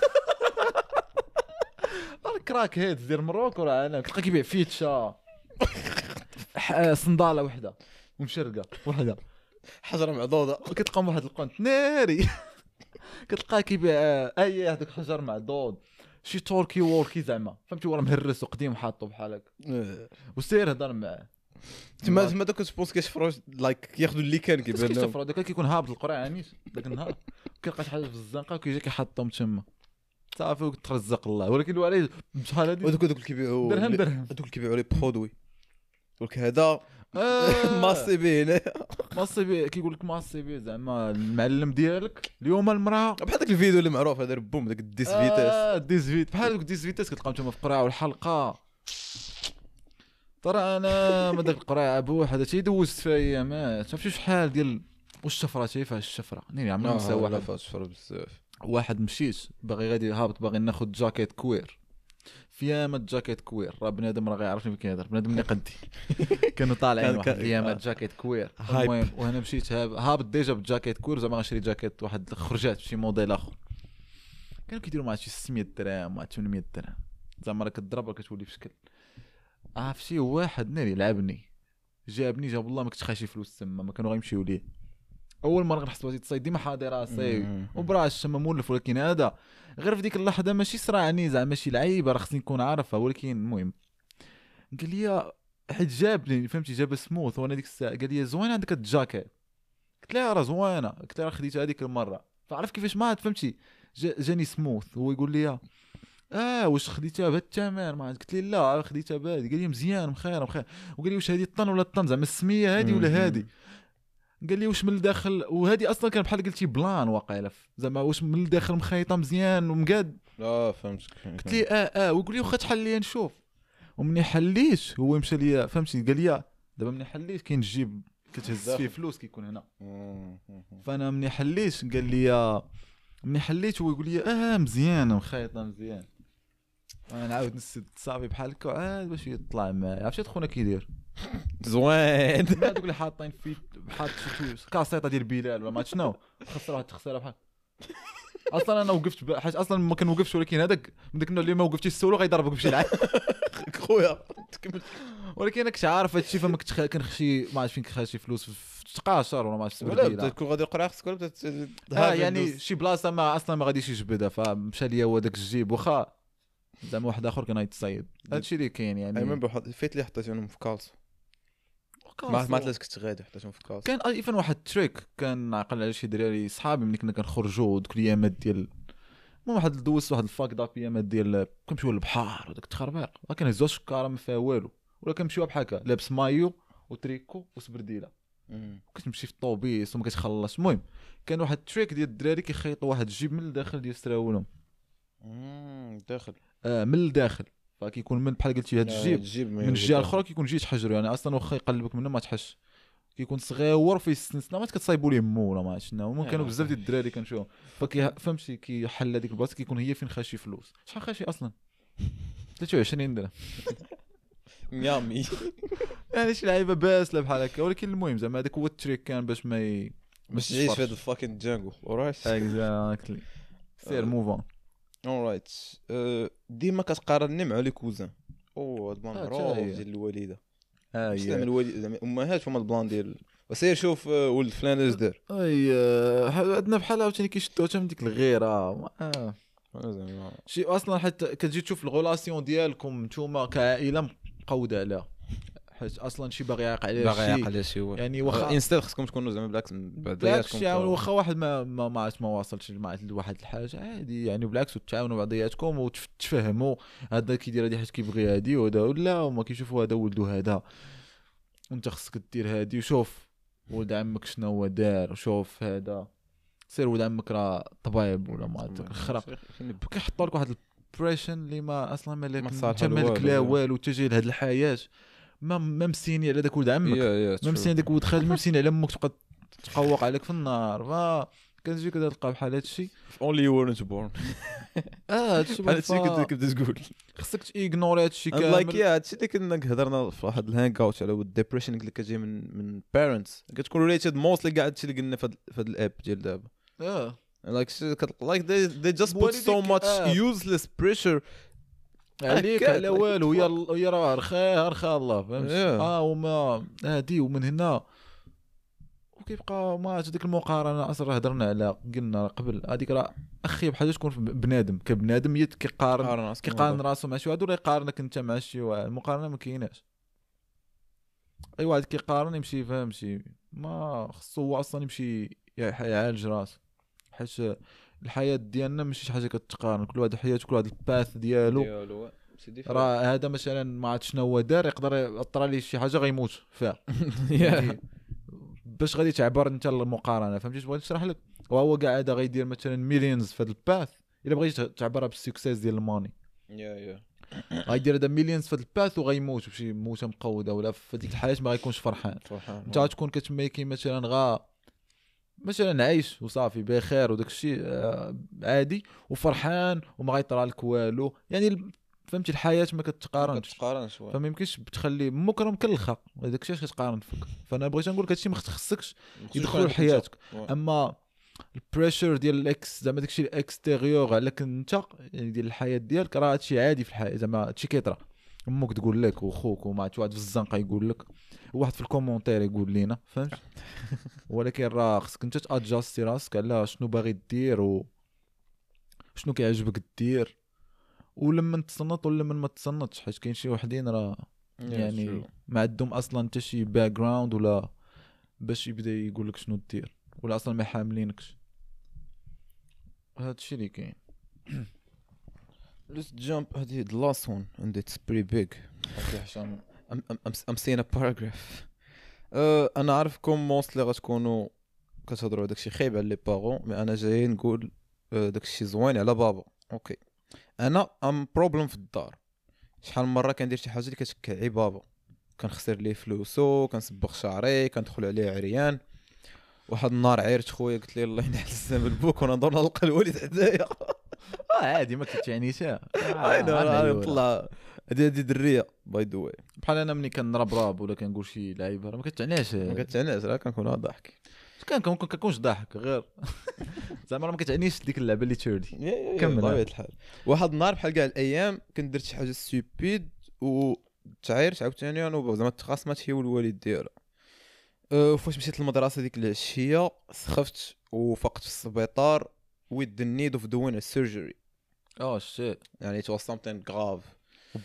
راه كراك هيد ديال مروكو راه عالم كتلقى كيبيع فيتشا. ح- صندالة وحدة. ومشرقة وحدة. حجرة معضوضه كتلقى واحد القنت. ناري. كتلقاه كيبيع اي هذاك حجر معضود. شي توركي ووركي زعما. فهمتي؟ وراه مهرس وقديم حاطو بحال هكا وسير هضر معاه. تما تما دوك سبونس كيشفروا لايك كياخذوا اللي كان كيبان لهم. هذاك كيكون هابط القرعه نيت ذاك النهار. كيلقى شي حاجة في الزنقة وكيجي كيحطهم تما. صافي وترزق الله ولكن عليه بشحال هادي؟ ودوك دوك اللي كيبيعوا درهم درهم. دوك اللي كيبيعوا لي برودوي. ولك هذا آه، ماسي به هنا ماصي بي كيقول لك ماصي بي زعما المعلم ديالك اليوم المرأة. بحال داك الفيديو اللي معروف هذا بوم داك الديس فيتاس آه ديز فيت. بحال دوك ديز فيتاس كتلقاهم تما في القرعه والحلقة. ترى أنا ما داك القرعه بوحدها تي دوزت فيها ايامات شفتي شحال ديال واش الشفره شايفها الشفرة. نيني عمرنا نسى لا واحد. فاشفر بزاف. واحد مشيت باغي غادي هابط باغي ناخذ جاكيت كوير. في يامات جاكيت كوير. راه بنادم راه غيعرفني فين كيهضر. بنادم اللي قدي. كانوا طالعين واحد. الايامات آه. جاكيت كوير. المهم وأنا مشيت هاب- هابط ديجا بالجاكيت كوير زعما غنشري جاكيت واحد خرجات شي موديل آخر. كانوا كيديروا مع شي 600 درهم مع 800 درهم. زعما راه كتضرب راه كتولي في شكل عرفتي واحد ناري لعبني جابني جاب الله ما كنتش خاشي فلوس تما ما كانوا غيمشيو ليه. أول مرة نحس بهذه التصيد ديما حاضي راسي وبراش ما مولف ولكن هذا غير في ديك اللحظة ماشي صرعني زعما شي لعيبة راه خصني نكون عارفها ولكن المهم. قال لي حيت جابني فهمتي؟ جاب سموث وأنا ديك الساعة. قال لي زوينة عندك الجاكيت. قلت له راه زوينة. قلت له راه خديتها هذيك المرة. فعرف كيفاش ما فهمتي؟ جا- جاني سموث. هو يقول لي آه واش خديتها بهذا الثمن ما. قلت لي لا خديتها بهذه قال لي مزيان مخير مخير وقال لي واش هذه الطن ولا الطن زعما السمية هذه ولا. هذه قال لي واش من الداخل؟ وهذه أصلا كان بحال قلتي plan واقيلا. زعما واش من الداخل مخيطة مزيان ومقاد. آه فهمت قلت لي آه آه. ويقول لي واخا تحل لي نشوف. ومني حليت هو مشى لي فهمتي؟ قال لي دابا مني حليت كاين الجيب كتهز فيه. فلوس كيكون هنا. فأنا مني حليت قال لي مني حليت هو يقول لي آه مزيان مخيطة مزيان. نعاود نسد صافي بحال هكا عاد باش يطلع معايا عرفتي خونا كيدير زوين. دوك اللي حاطين في حاط شي كاسيطة ديال بلال ولا ما شنو؟ خسر واحد التخساره بحال. أصلا أنا وقفت حيت أصلا ما كنوقفش ولكن هذاك من داك اللي ما وقفتيش السولو غيضربك بشي لعب خويا. تكمل. ولكن أنا كنت عارف هادشي فما كنت كنخشي ما عرفت فين كنخشي فلوس في تقاشر ولا ما عرفت في ولا تكون غادي يقرا خصك ولا آه يعني شي بلاصة ما أصلا ما غاديش يجبدها فمشى ليا هو داك الجيب واخا زعما واحد آخر كان غيتصايد هادشي اللي كاين أي يعني من فيت اللي حطيتهم في كالس. ما ما كنت غادي حطيتهم في كالس. كان even واحد trick كان نعقل على شي دراري صحابي ملي كنا كنخرجوا دوك الأيامات ديال المهم واحد دوزت واحد ال fucked up أيامات ديال كنمشيو للبحر وداك التخربيق. ما كنهزوش الشكاره ما فيها والو. ولا كنمشيو بحال هكا لابس مايو وتريكو وسبرديلة. كتمشي في الطوبيس وما كتخلص. المهم كان واحد ال trick ديال الدراري كيخيطوا واحد الجيب من الداخل ديال سراولهم داخل. من الداخل. فكيكون من بحال قلتي هاد الجيب. الجيب من الجهة الأخرى كيكون جيت حجره يعني أصلا واخا يقلبك منه ما تحش كيكون صغيور ست سنين ما كتصايبوا ليه مو ولا ما عرفت شنو المهم كانوا آه. بزاف ديال الدراري كنشوفهم. فكي فهمتي كيحل هذيك البلاصة كيكون هي فين خاشي فلوس. شحال خاشي أصلا؟ 23 درهم. mais امي. يعني شي لعيبة باسله بحال هكا. ولكن المهم زعما هذاك هو ال trick كان باش ما. باش تعيش في هذا ال fucking جانجو all right exactly سير move on all right أه، ديما كتقارني مع les cousins. أو هاد plan آه، معروف هي. ديال الوالده زعما الوالد زعما امهات هما ال plan ديال وسير شوف أه، ولد فلان اش دار. أي عندنا بحال عاوتاني كيشدوها حتى من ديك الغيرة. آه. شي أصلا حتى كتجي تشوف الغولاسيون ديالكم نتوما كعائلة مقودة عليها حيت أصلا شي باغي يعيق باغي شي يعقل على شي يعني واخا إنستيل خصكم تكونوا زعما بالعكس بالعكس يعني واخا واحد ما ما ما ما واصلش مع واحد الحاجة عادي يعني بالعكس وتعاونوا بعضياتكم وتفهموا هذا كيدير هذه حيت كيبغي هذه وهذا ولا هما كيشوفوا هذا ولدو هذا. وانت خصك دير هذه وشوف ولد عمك شنو هو دار وشوف هذا. سير ولد عمك راه طبيب ولا ما عرفت خرق كيحطوا لك واحد البريشن اللي ما أصلا ما لك انت مالك. لا والو. انت جاي لهاد الحياة. ما ما مسيني على داك ولد عمك. يا يا ما مسيني داك ولد. خالد ما مسيني على أمك تبقى تقوق عليك في النار. ف كتجي كذا تلقى بحال هادشي. اونلي يو ورنت بورن آه هادشي بحال هادشي كنت كنت تقول. خصك تيغنوري هادشي لايك كامل. يا هادشي اللي كنا هضرنا في واحد الهانج اوت على الديبريشن اللي كتجي من من بيرنتس كتكون ريليتد موستلي كاع هادشي اللي قلنا في هاد- الاب ديال دابا. آه. Like كت- like they they just put so much useless pressure عليك على والو ويا راه رخا رخا الله فهمت. آه وما هادي ومن هنا. وكيبقى ما ديك المقارنة أصلا راه هضرنا على قلنا قبل هذيك راه أخي بحال تكون بنادم. كبنادم هي كيقارن كيقارن راسو مع شي واحد ولا يقارنك أنت مع شي واحد. المقارنة ما كايناش. أي واحد كيقارن يمشي يفهم شي؟ ما خصو هو أصلا يمشي يع- يعالج راسو. حيت الحياة ديالنا ماشي شي حاجة كتقارن كل واحد حياته كل واحد ال path ديالو. راه هذا مثلا ما عرفت شنو هو دار يقدر يطرى ليه شي حاجة غيموت فيها يعني باش غادي تعبر أنت المقارنه فهمتي؟ بغيت نشرح لك؟ وهو كاع هذا غيدير مثلا millions في هذا ال path إلا بغيتي تعبرها بال success ديال ال money. yeah yeah غيدير هذا millions في هذا ال path وغيموت بشي موتة مقودة ولا في هذيك الحياة ما غيكونش فرحان. فرحان. أنت غتكون كتميكي مثلا غا مثلا عايش وصافي بخير وداك الشيء آه، عادي وفرحان وما غيطرى لك والو يعني فهمتي الحياة ما كتقارنش. تقارن شوية فما يمكنش تخلي مكرم كلخه هذاك الشيء كتقارن فيك. فأنا بغيت نقول لك هادشي ما خصكش يدخلوا لحياتك أما ال pressure ديال ال ex زعما داكشي ال exterior عليك انت يعني ديال الحياة ديالك راه هادشي عادي في الحياة. زعما هادشي كيطرا أمك تقول لك وخوك وما واحد في الزنقة يقول لك. واحد في ال commentaire يقول لينا فهمت؟ ولكن راه خصك انت ت adjusti راسك على شنو باغي دير و شنو كيعجبك دير. ولما تصنت ولا لما ما تصنتش حيت كاين شي وحدين راه يعني ما عندهم أصلا حتى شي background ولا باش يبدأ يقول لك شنو دير. ولا أصلا ما حاملينكش هذا الشيء اللي كاين. Let's jump هذه the last one and it's pretty big. هشام I'm, I'm, I'm, I'm seeing a paragraph. Uh, أنا عارفكم mostly غتكونوا كتهضروا داكشي خايب على les parents mais أنا جاي نقول uh, داكشي زوين على بابا. okay أنا un problème في الدار. شحال من مرة كندير شي حاجة اللي كتكعي بابا. كنخسر ليه فلوسو كنصبغ شعري كندخل عليه عريان. واحد النهار عيرت خويا قلت لي الله ينحل الزمن لبوك وأنا ندور نلقى الوالد حدايا. آه عادي ما كتعنيش آه، أنا ولا. طلع هادي هادي دريه by the way بحال أنا ملي كنربراب ولا كنقول شي لعيبه راه ما كتعنيش ما كتعناش راه كنكون هاد ضحك. كان ممكن كنكونش ضاحك غير. زعما راه ما كتعنيش ديك اللعبة اللي t'شيردي كمل. بطبيعه الحال. واحد النهار بحال كاع الأيام كنت درت شي حاجة stupid و تعايرت عاوتاني أنا زعما تخاصمات هي والوالد ديالها. أه، فاش مشيت للمدرسة ديك العشية سخفت وفقت في السبيطار with the need of doing a surgery آه shit يعني it was something grave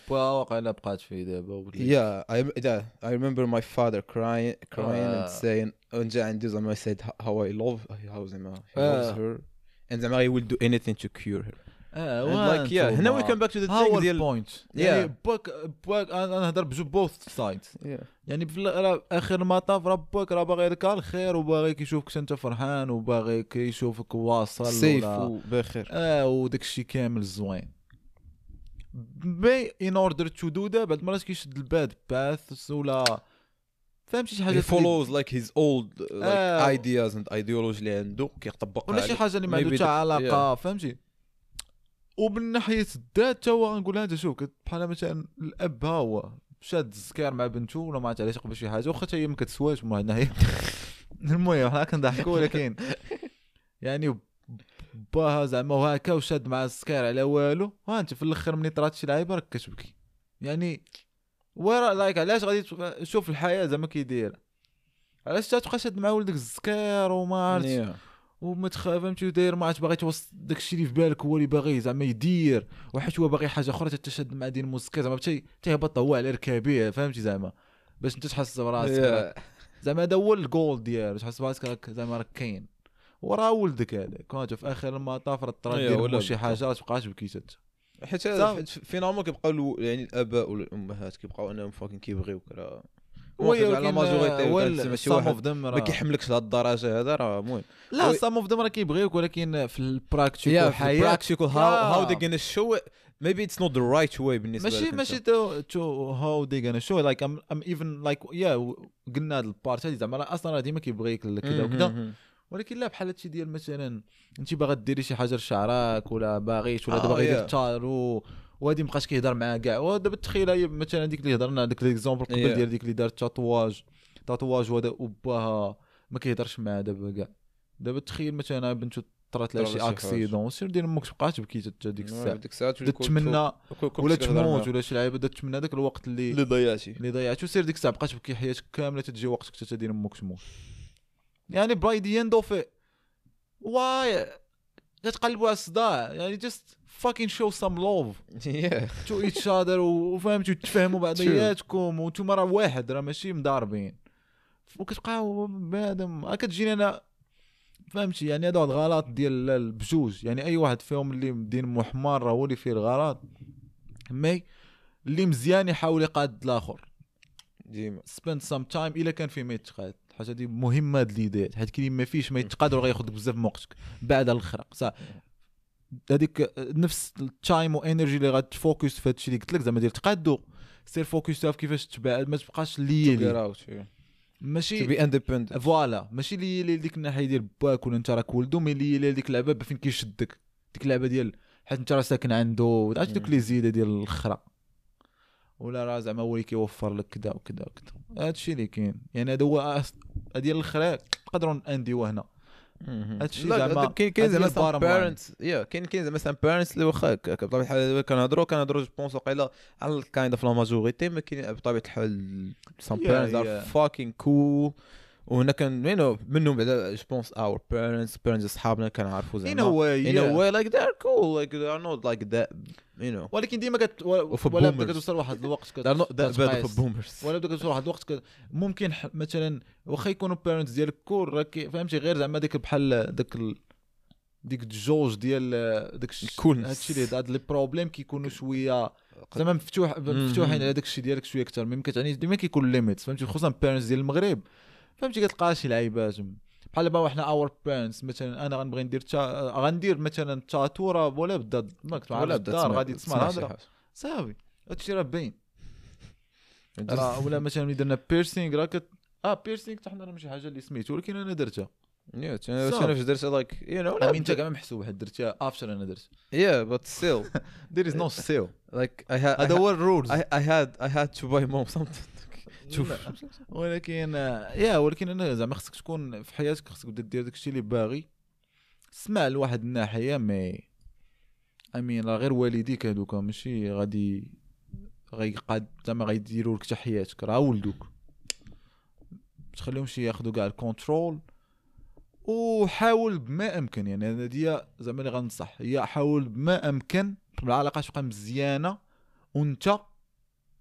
با واقيلا بقات فيه دابا ولا yeah I, yeah, I remember my father crying crying and آه. saying رجع عندي زعما I said how I love how زعما he آه. loves her and زعما he will do anything to cure her آه and like yeah هنا we come back to the ها هو thing ديال Yeah. يعني باك باك أنا نهضر بجوج both yeah. يعني في آخر المطاف راه باك راه باغي لك الخير وباغيك يشوفك أنت فرحان وباغيك يشوفك واصل سيف وبخير آه وداك الشيء كامل زوين. mais in order to do that بعد مرات كيشد ال bad path ولا فهمتي شي حاجة he follows like his old uh, like آه. ideas and ideology اللي عنده كيطبقها ولا شي حاجة اللي ما عنده maybe حتى علاقة فهمتي؟ ومن ناحية الذات تا هو غنقول هذا شوف بحال مثلا الأب ها هو شاد السكار مع بنته ولا ما عرفت علاش قبل شي حاجة واخا هي ما كتسواش من هنا هي المهم حنا كنضحكوا ولكن يعني باها زعما وهكا وشاد مع السكار على والو ها أنت في الآخر ملي طرات شي لعيبة راك كتبكي. يعني وين like علاش غادي تشوف الحياة زعما كي دايره علاش تبقى شاد مع ولدك السكار وما عرفت Yeah. وما فهمتي داير ما عرفت باغي توصل داك الشيء اللي في بالك هو اللي باغي زعما يدير وحيت هو باغي حاجة أخرى تتشد مع دين الموسيقى زعما حتى تيهبط هو على ركابيه فهمتي زعما؟ باش أنت تحس براسك. زعما هذا هو الجول ديالو تحس براسك راك زعما راك كاين. وراه ولدك هذا كنت في آخر المطاف راه أيوة، دير ولا مو شي. حاجة راه تبقاش بكيت أنت. حيت فينالمون كيبقاو يعني الأباء ولا الأمهات كيبقاو أنهم فاكين كيبغيوك راه وي على ماجوريتي ويل زعما شي some واحد ما كيحملكش لهاد الدرجه هذا راه المهم لا سام اوف ذم راه كيبغيوك ولكن في البراكتيك yeah والحياة practical how how Yeah. they gonna show it? Maybe it's not the right way بالنسبة ماشي ماشي تو تو هاو دي غانا شو لايك ام ام ايفن لايك يا قلنا هاد ال part هادي زعما أصلا راه ديما كيبغيك كذا وكذا. ولكن لا بحال هادشي ديال مثلا انت باغا ديري شي حاجة لشعرك ولا باغيش ولا آه، باغي yeah. تارو وهادي مابقاش كيهضر معاه كاع. ودابا تخيل مثلا ديك اللي هضرنا ديك l'exemple قبل Yeah. ديال ديك اللي دارت tatouage tatouage وهذا وباها ما كيهضرش معاه دابا كاع. دابا تخيل مثلا بنتو طرات لها شي accident سير دير أمك تبقى تبكي حتى ديك الساعة. ديك الساعة تتمنى ولا تموت ولا شي لعيبة تتمنى داك الوقت اللي اللي ضيعتي. اللي ضيعتو سير ديك الساعة بقى تبكي حياتك كاملة تجي وقتك حتى تدير أمك تموت يعني by the end of why كتقلبوا على الصداع. يعني just fucking show some love yeah. to each other وفهمتوا تفهموا بعضياتكم وأنتم راه واحد راه ماشي مضاربين. وكتبقاو بنادم. كتجيني أنا فهمتي؟ يعني هذا الغلط ديال ال- بجوج. يعني أي واحد فيهم اللي دين مو حمار راه هو اللي فيه الغلط. mais اللي مزيان يحاول يقاد الآخر. ديما. Spend some time إلا كان فيه ما يتقاد. الحاجة دي مهمة هاد ليديات حيت كاين ما فيش ما يتقاد راه غياخذ بزاف من وقتك. بعد الخرق. صح. هذيك نفس التايم وانرجي اللي غتفوكس في هادشي اللي قلت لك زعما ديال تقادو. سير فوكس في كيفاش تبعد ما تبقاش ليلي ماشي be independent. فوالا. ماشي اللي ديك الناحية ديال باك ولا انت راك ولدو مي اللي اللي ديك اللعبة فين كيشدك. ديك اللعبة ديال حيت انت راه ساكن عنده عرفتي دوك. لي زيده ديال الخرا. ولا راه زعما هو اللي كيوفر لك كذا وكذا وكذا هادشي اللي كاين. يعني هذا هو هادي الخرا نقدروا أنديو هنا. هادشي زعما- كاين كاين زعما. بيرنتس يا كاين كاين زعما سام بيرنتس اللي واخا بطبيعة الحال كنهضروا كنهضروا جو بونس وقيلا على كايند اوف لا ماجوريتي ما كاين بطبيعة الحال Yeah, بيرنتس ار. فاكين كول وهنا كان know منهم بعدا جو بونس اور بيرنتس بيرنتس أصحابنا كنعرفوا زعما. Way in yeah. a way like they're cool. Like they are not like that you know. ولكن ديما كت ولا بدا. كتوصل واحد الوقت كت- كتقايس. of boomers. ولا بدا كتوصل واحد الوقت ك- ممكن ح- مثلا واخا يكونوا parents ديالك cool راك فهمتي؟ غير زعما ديك بحال داك ال... ديك الجوج ديال داك. هادشي اللي هاد les problèmes كيكونوا شوية زعما مفتوح مفتوحين على داك الشيء ديالك شوية أكثر مما كتعني ديما كيكون limite فهمتي؟ خصوصا parents ديال المغرب. فهمتي؟ كتلقى شي لعيبات بحال دابا حنا our parents مثلا أنا غنبغي ندير تا... غندير مثلا تاتو راه ولا بدا ما كنت عارف الدار غادي تسمع الهضرة. صافي. هادشي راه باين. راه ولا مثلا ملي درنا بيرسينغ راه كت آه بيرسينغ حنا راه ماشي حاجة اللي سميتو ولكن أنا درتها. صافي. أنا فاش درت لايك يو نو أمين أنت كاع محسوب حيت درتها افتر أنا درت. يا بات ستيل there is no still لايك اي هاد هذا هو الرولز I, I had I had to buy mom شوف. ولكن آه، يا ولكن أنا زعما خصك تكون في حياتك خصك تبدا دير داكشي اللي باغي. اسمع لواحد الناحية mais امين راه غير والديك هذوك ماشي غادي غيقاد زعما غيديروا لك حتى حياتك راه ولدوك. تخليهمش ياخذوا كاع ال control وحاول بما أمكن يعني هذه هي زعما اللي غنصح هي حاول بما أمكن العلاقه تبقى مزيانة وأنت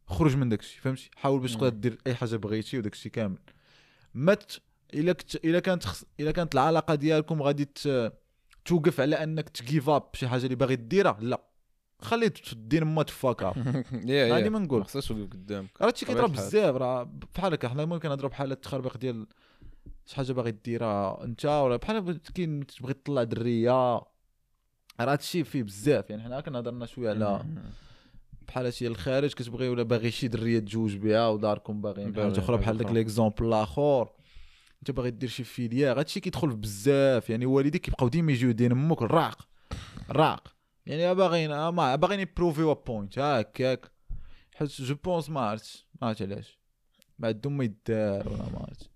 خرج من داكشي فهمتي؟ حاول باش تقدر. دير أي حاجة بغيتي وداكشي كامل. ما ت... إلا كنت إلا كانت خص... إلا كانت العلاقة ديالكم غادي ت... توقف على أنك تجيف اب شي حاجة اللي باغي ديرها؟ لا. خلي تدير ما تفاك اب يا. هادي يا ما نقول. خصهاش توقف قدامك. راه هادشي كيضرب بزاف راه بحال هكا حنا ممكن نهضروا بحال التخربيق ديال شي حاجة باغي ديرها أنت ولا بحال كاين تبغي تطلع درية. راه هادشي فيه بزاف يعني حنا كنا هضرنا شوية على بحال شي الخارج كتبغي ولا باغي شي درية تجوج بها وداركم باغيين باغي حاجة أخرى بحال داك. ليكزومبل الآخر. أنت باغي دير شي filière هادشي كيدخل في بزاف. يعني والديك كيبقاو ديما يجيو دين أمك الراق الراق يعني باغيين ما باغيين ي prove يو point هكاك حيت je pense ما عرفتش ما عرفت علاش. ما عندهم ما يدار ولا ما عرفت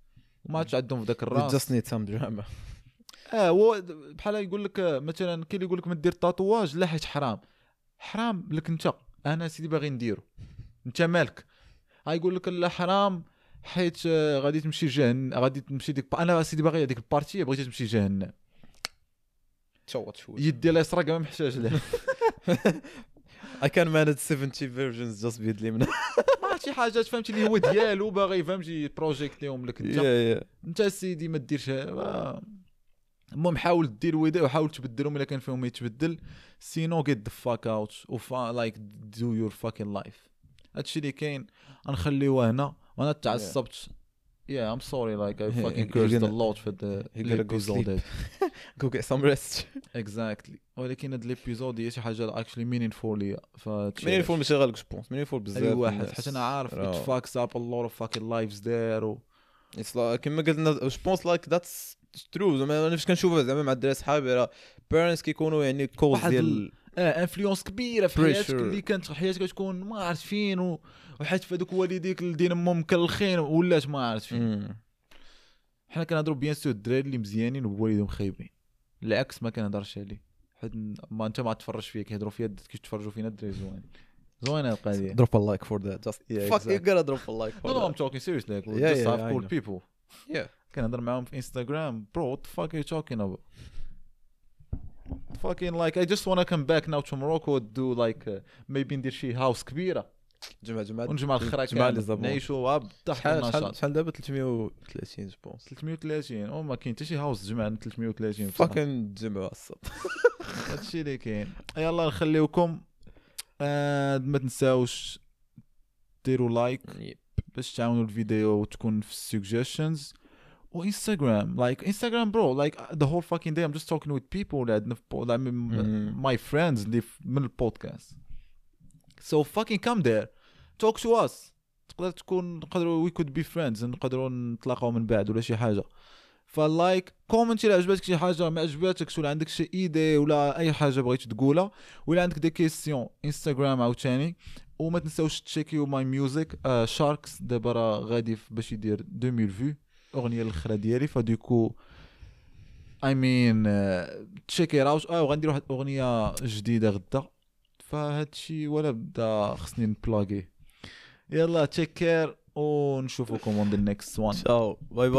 ما عرفتش عندهم في ذاك الراس. Just need some drama. آه هو بحال يقول لك مثلا كاين اللي يقول لك ما دير tatouage لا حيت حرام. حرام لك أنت. أنا سيدي باغي نديرو. انت مالك. ها يقول لك لا حرام حيت آه، غادي تمشي جهنم غادي تمشي ديك أنا سيدي باغي هذيك البارتي بغيتي تمشي جهنم تشوت شوي يدي اليسرى كاع ما محتاج لها I can manage 70 versions just بيد اليمنى. ما شي حاجات فهمتي اللي هو ديالو باغي فهمتي بروجيكتيهم لك انت انت سيدي ما ديرش آه. المهم حاول دير ويدا وحاول تبدلهم إلا كان فيهم يتبدل. سينو جيت ذا فاك اوت لايك دو يور فاكين لايف هادشي اللي كاين غنخليوه هنا. وأنا تعصبت. يا ام سوري لايك اي Yeah, فاكين كيرز ذا gonna- لوت gonna go الابيزود go get some rest. اكزاكتلي ولكن هاد الإبيزود هي شي حاجة اكشلي مينينفول ليا فهادشي مين يفول ماشي غالك جو بونس مين يفول بزاف أي واحد. حيت أنا عارف ات فاكس اب ا لوت اوف فاكين لايفز ذير و كما قلنا جو بونس لايك ذاتس true زعما أنا فاش كنشوفها زعما مع الدراري صحابي راه parents كيكونوا يعني cause ديال آه influence كبيرة في حياتك. اللي كانت حياتك تكون ما عرفت فين. وحيت في هذوك والديك الدين امهم مكلخين ولات ما عرفت فين. حنا كنهضروا bien sûr الدراري اللي مزيانين وبوالدهم خايبين العكس ما كنهضرش عليه حيت ما انت ما تفرج فيا كيهضروا فيا كيف تفرجوا فينا الدراري زوين زوينة القضية drop a like for that just Yeah, fuck you exactly. gotta drop a like for No, no, I'm that talking seriously. Like, we Yeah, just yeah, have I cool know. people. Yeah. كنهضر معاهم في انستغرام the fuck are you talking about? Fucking like I just wanna come back now to Morocco do like uh, maybe ندير شي house كبيره جمع جمع ونجمع الخرا جمع لي كامل. زابون. نعيشوا بالضحك شحال شحال دابا 330 je pense 330 أو ما كاين حتى شي house جمعنا 330 بصراحة. fucking جمعوا الصوت هادشي اللي كاين. يلا نخليوكم. آه ما تنساوش ديروا like باش تعاونوا الفيديو وتكون في ال suggestions وانستغرام like Instagram bro like the whole fucking day I'm just talking with people اللي عندنا في. my friends اللي من البودكاست so fucking come there talk to us تقدر تكون نقدروا we could be friends نقدروا نتلاقاو من بعد ولا شي حاجة. ف like comment ي إلا عجبتك شي حاجة. ما عجبتكش ولا عندك شي idée ولا أي حاجة بغيتي تقولها. ولا عندك des questions انستغرام عاوتاني. وما تنساوش check يو my music شاركس دابا راه غادي باش يدير 2000 views أغنية الأخرى ديالي. فديكو I mean check ي out آه وغندير واحد أغنية جديدة غدا. فهادشي ولا بدا خصني نبلاغي. يلا take care ونشوفكم on the next one ciao. Bye bye.